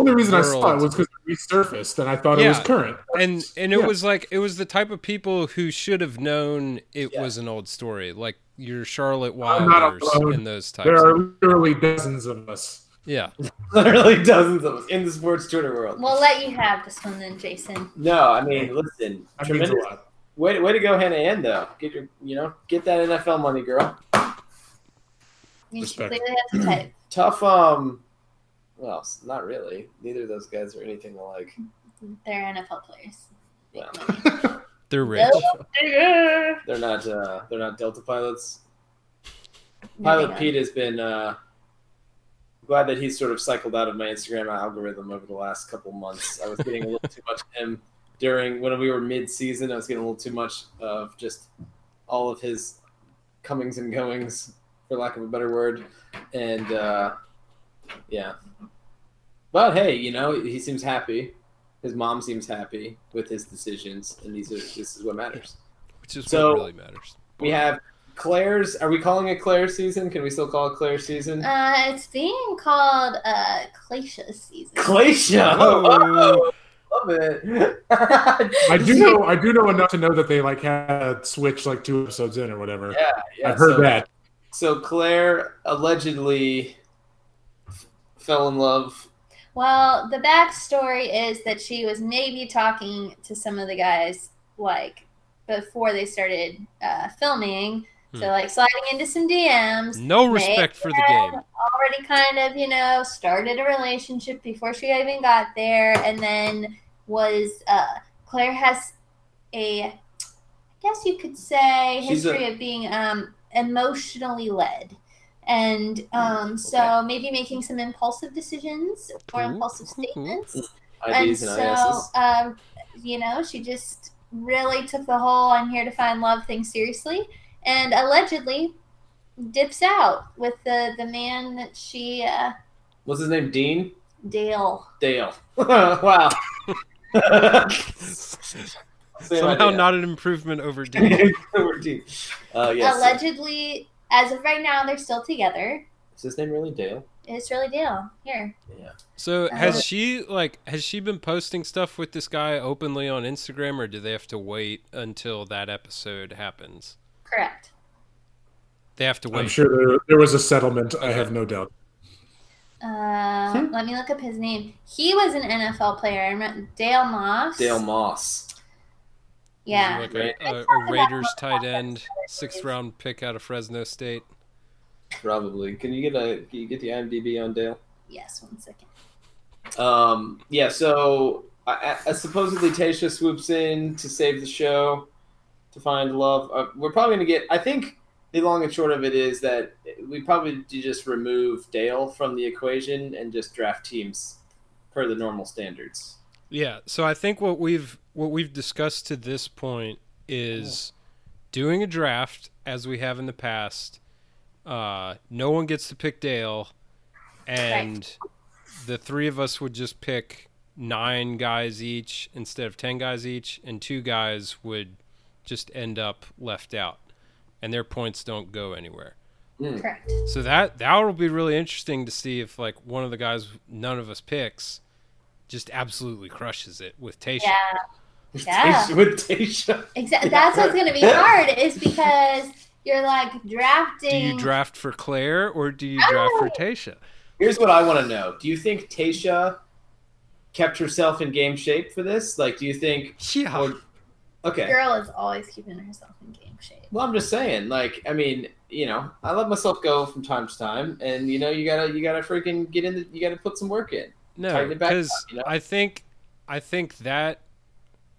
The only reason I saw it was because it resurfaced, and I thought it was Yeah. current. and and it Yeah. was like it was the type of people who should have known it Yeah. was an old story, like your Charlotte I'm Wilders alone. and those types. There are literally dozens of us. yeah, Literally dozens of us in the sports Twitter world. We'll let you have this one then, Jason. No, I mean, listen, That means a tremendous. lot. Way, way to go, Hannah Ann, though. Get your, you know, get that NFL money, girl. You should Respect. clearly have the type. Tough. Um, well, not really. Neither of those guys are anything alike. They're NFL players. Well, they're rich. Bigger. they're not. Uh, they're not Delta pilots. No, Pilot they Pete has been. Uh, glad that he's sort of cycled out of my Instagram algorithm over the last couple months. I was getting a little too much of him during when we were mid-season. I was getting a little too much of just all of his comings and goings, for lack of a better word, and uh, yeah. But hey, you know he seems happy. His mom seems happy with his decisions, and these are this is what matters. which is So- what really matters. We have Claire's. Are we calling it Claire season? Can we still call it Claire season? Uh, it's being called uh, Glacia season. Glacia. Oh. love it. I do know. I do know enough to know that they like had to switch like two episodes in or whatever. Yeah, yeah. I've heard so, that. So Claire allegedly f- fell in love. Well, the backstory is that she was maybe talking to some of the guys like before they started uh, filming. So Hmm. like sliding into some DMs. No respect for the game. Already kind of you know started a relationship before she even got there, and then was uh, Claire has a, I guess you could say She's a- history of being um, emotionally led. And um, so maybe making some impulsive decisions or Ooh, impulsive ooh, ooh. statements. and IDs and, so, um, you know, she just really took the whole "I'm here to find love" thing seriously, and allegedly dips out with the the man that she uh, What's his name? Dean Dale. Dale. wow. Same Somehow idea. not an improvement over Dean. Over Dean. Uh, yes. Allegedly, as of right now, they're still together. Is his name really Dale? it's really Dale. Here. Yeah. So has she like has she been posting stuff with this guy openly on Instagram, or do they have to wait until that episode happens? Correct. They have to wait. I'm sure there, there was a settlement. I have no doubt. Uh, Hmm. Let me look up his name. He was an NFL player. I remember Dale Moss. Dale Moss. Yeah. like a, a, a Raiders tight end, sixth round pick out of Fresno State. Probably. Can you get a can you get the IMDb on Dale? Yes. One second. Um, yeah, so uh, uh, supposedly Tayshia swoops in to save the show to find love. Uh, we're probably going to get, I think the long and short of it is that we probably do just remove Dale from the equation and just draft teams per the normal standards. Yeah, so I think what we've what we've discussed to this point is doing a draft as we have in the past. Uh, no one gets to pick Dale, and the three of us would just pick nine guys each instead of ten guys each, and two guys would just end up left out, and their points don't go anywhere. Correct. So that that will be really interesting to see if like one of the guys none of us picks just absolutely crushes it with Tayshia. Yeah. Yeah. Tayshia- With Tayshia. Exactly. That's what's gonna be hard is because you're like drafting. Do you draft for Claire or do you draft for Tayshia? Here's what I want to know. Do you think Tayshia kept herself in game shape for this? Like, do you think. Yeah. Or, okay. Girl is always keeping herself in game shape. Well, I'm just saying, like, I mean, you know, I let myself go from time to time, and you know, you gotta, you gotta freaking get in. The, you gotta put some work in. No, tighten it back because you know? I think I think that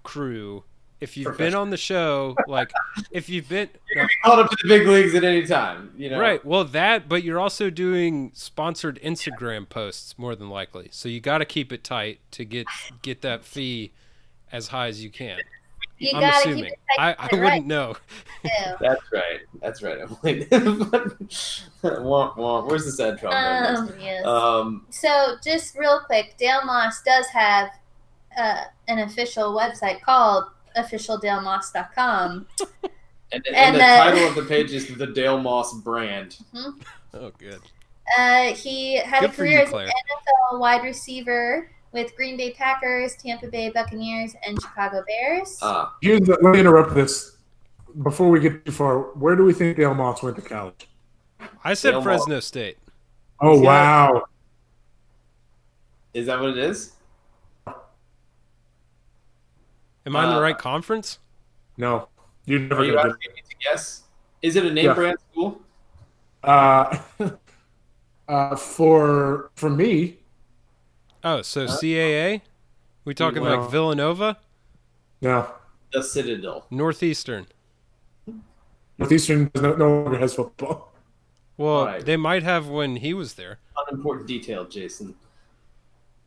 crew, if you've been on the show, like if you've been no, Called up to the big leagues at any time. You know, right, well that, but you're also doing sponsored Instagram posts more than likely, so you got to keep it tight to get get that fee as high as you can. You I'm gotta assuming. keep it. I, I and wouldn't know. right, too. That's right. That's right. Emily. wah, wah. Where's the sad trombone? Um, yes. um, So, just real quick, Dale Moss does have uh, an official website called officialdalemoss.com. and, and, And, the uh, title of the page is the Dale Moss brand. Oh, good. Uh, he had Good a career you, as an NFL wide receiver with Green Bay Packers, Tampa Bay Buccaneers, and Chicago Bears. Ah, Here's the, let me interrupt this before we get too far. Where do we think Dale Moss went to college? I said Dale Fresno State. Oh Yeah. wow! is that what it is? Am I in the Uh, right conference? No, you're never Are you gonna asking me to guess? Is it a name Yeah. brand school? get. Uh, uh, for for me, Oh, so CAA? We talking Well- like Villanova, no. The Citadel. Northeastern? Northeastern no, no longer has football. Well, Right. they might have when he was there. Unimportant detail, Jason.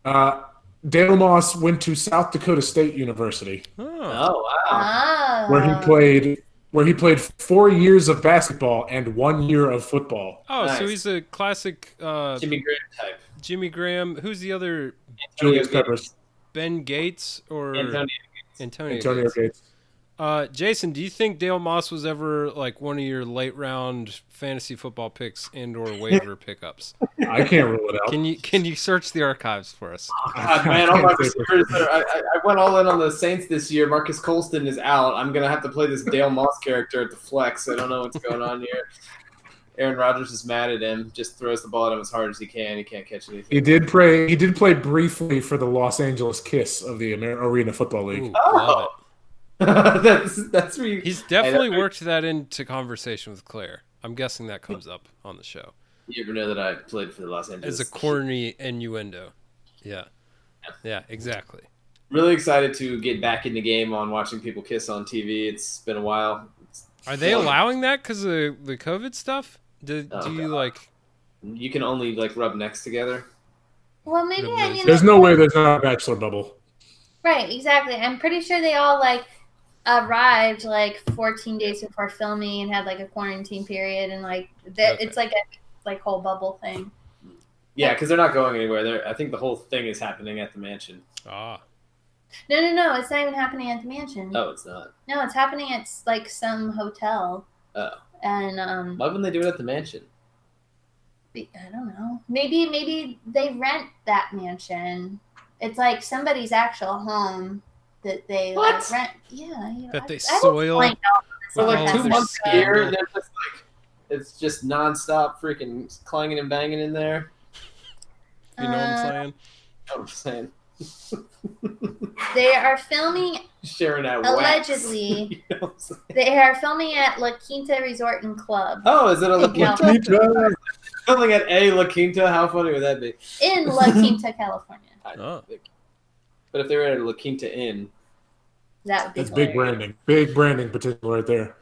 Uh, Dale Moss went to South Dakota State University, Oh, Oh wow. Ah. where he played where he played four years of basketball and one year of football. oh, so he's a classic uh, Jimmy Graham type. Jimmy Graham. Who's the other Julius Antonio Peppers, Ben Gates or Antonio. Antonio? Antonio Gates? Gates. Uh, Jason, do you think Dale Moss was ever like one of your late round fantasy football picks and or waiver pickups? I can't rule it out. Can you can you search the archives for us? God, man, all my receivers I, I I went all in on the Saints this year. Marques Colston is out. I'm gonna have to play this Dale Moss character at the flex. I don't know what's going on here. Aaron Rodgers is mad at him. Just throws the ball at him as hard as he can. He can't catch anything. He did play. He did play briefly for the Los Angeles Kiss of the Amer- Arena Football League. Ooh, Oh. love it. that's that's where you, He's definitely I- worked that into conversation with Claire. I'm guessing that comes up on the show you ever know that I played for the Los Angeles. as a corny innuendo. Yeah, yeah, exactly. Really excited to get back in the game on watching people kiss on TV. It's been a while. It's Are they fun. allowing that because of the COVID stuff? Do, Oh, do you God. like? You can only like rub necks together. Well, maybe I mean, There's no way there's not a bachelor bubble. right, exactly. I'm pretty sure they all like arrived like 14 days before filming and had like a quarantine period and like that Okay. it's like a like whole bubble thing. Yeah, because they're not going anywhere. They're, I think the whole thing is happening at the mansion. Ah, No, no, no. It's not even happening at the mansion. No, it's not. No, it's happening at like some hotel. Oh. And um, Why wouldn't they do it at the mansion? I don't know. Maybe maybe they rent that mansion. It's like somebody's actual home that they like, What? rent. Yeah, you know, That I- they I don't soil find out this So like two months a year, scandal. they're just like it's just nonstop freaking clanging and banging in there. You know what I'm Uh, saying? You know what I'm saying? They are filming. Sharing that Allegedly. You know what I'm saying? They are filming at La Quinta Resort and Club Oh, is it a La No. Quinta? Filming at a La Quinta? How funny would that be? in La Quinta, California. Oh. think. But if they were at a La Quinta Inn, That would be That's big branding. Big branding potential right there.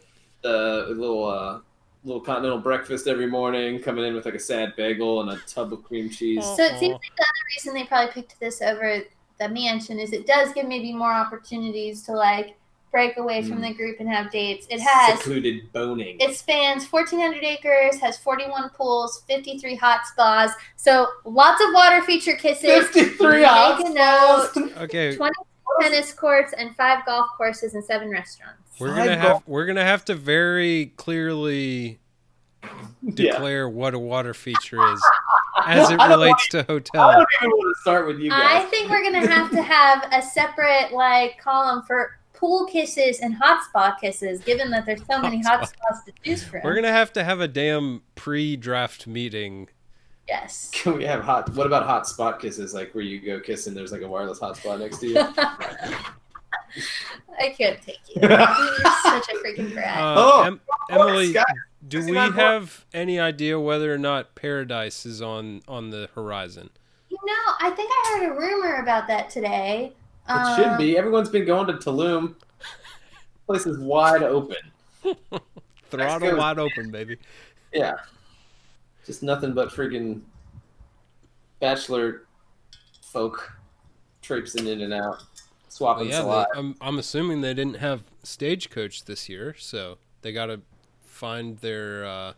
uh, a little uh, little continental breakfast every morning, coming in with like a sad bagel and a tub of cream cheese. So it seems like the other reason they probably picked this over the mansion is it does give maybe more opportunities to like break away from Mm. the group and have dates. It has secluded boning. it spans 1,400 acres, has 41 pools, 53 hot spas, so lots of water feature kisses. 53 hot a note. spas. Okay, 20 tennis courts and five golf courses and seven restaurants. We're gonna goal- have we're gonna have to very clearly Yeah. declare what a water feature is as it I don't relates to I hotel. don't even want to start with you I think we're gonna have to have a separate like column for pool kisses and hot spa kisses, given that there's so many Hot hot spas to choose from. We're gonna have to have a damn pre-draft meeting. yes. Can we have hot? What about hot spot kisses? Like where you go kiss and there's like a wireless hot spot next to you. I can't take you. You're such a freaking brat. Uh, Oh, Em- Emily, Scott, do we on board. have any idea whether or not Paradise is on on the horizon? you know, I think I heard a rumor about that today. It should Um, be. Everyone's been going to Tulum. Place is wide open. Throttle Mexico's- wide open, baby. Yeah. Just nothing but freaking bachelor folk traipsing in and out, Well, swapping yeah, saliva. they, I'm I'm assuming they didn't have Stagecoach this year, so they got to find their uh,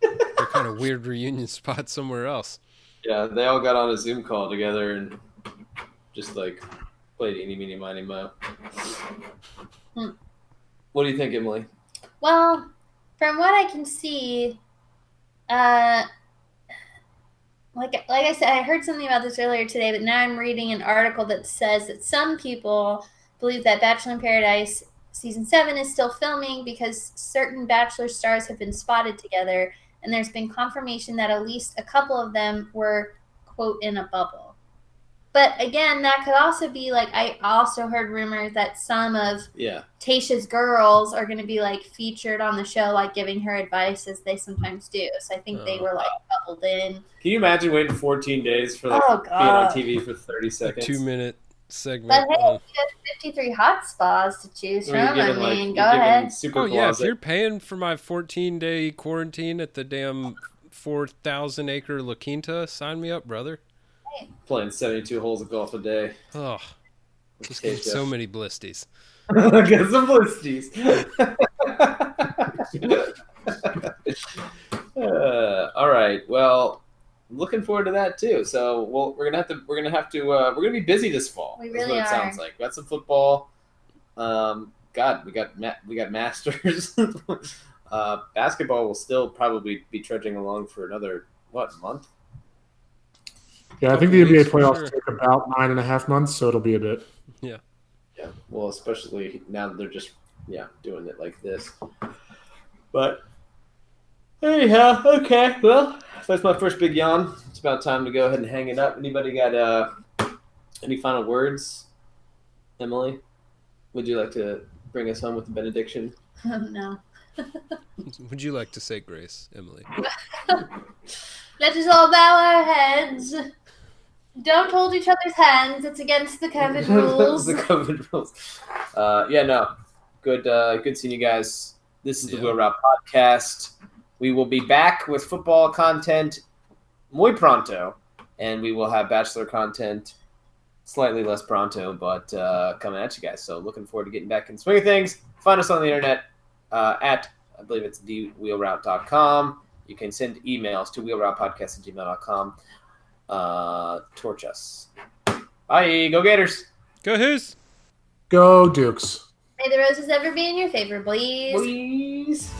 their kind of weird reunion spot somewhere else. Yeah, they all got on a Zoom call together and just like played eeny, meeny, miny, mo. Hmm. What do you think, Emily? Well, from what I can see, uh, like like I said, I heard something about this earlier today, but now I'm reading an article that says that some people believe that Bachelor in Paradise season seven is still filming because certain Bachelor stars have been spotted together, and there's been confirmation that at least a couple of them were quote in a bubble. But again, that could also be like I also heard rumors that some of Yeah. Tayshia's girls are going to be like featured on the show, like giving her advice as they sometimes do. So I think they Oh. were like coupled in. Can you imagine waiting 14 days for like Oh, being on TV for 30 A seconds? two minute segment. But hey, on- you got 53 hot spas to choose Where you're from. I given, like, mean, go ahead. Super oh yeah, if you're paying for my 14 day quarantine at the damn 4,000 acre La Quinta, sign me up, brother. Playing 72 holes of golf a day. Oh, just Okay, get so many blisties. Get some blisties. uh, all right. Well, looking forward to that too. So, well, we're gonna have to. We're gonna have to. Uh, we're gonna be busy this fall. We is really what it are. sounds like. Got some football. Um, God, we got ma- we got Masters. uh, basketball will still probably be trudging along for another what month? Yeah, I think the NBA playoffs sure. take about nine and a half months, so it'll be a bit. Yeah. Yeah. Well, especially now that they're just yeah doing it like this. But anyhow, okay. Well, that's my first big yawn. It's about time to go ahead and hang it up. Anybody got uh any final words? Emily, would you like to bring us home with the benediction? Oh, no. Would you like to say grace, Emily? Let us all bow our heads. Don't hold each other's hands. It's against the COVID rules. the COVID rules. Uh, yeah, no. Good uh, good seeing you guys. This is the Yeah. Wheel Route Podcast. We will be back with football content muy pronto, and we will have Bachelor content slightly less pronto, but uh, coming at you guys. So looking forward to getting back in swing of things. Find us on the internet uh, at, I believe it's thewheelroute.com. You can send emails to wheelroutepodcast at gmail.com. Uh, torch us. Bye. Go Gators. Go Hoos? Go Dukes. May the roses ever be in your favor, please. Please.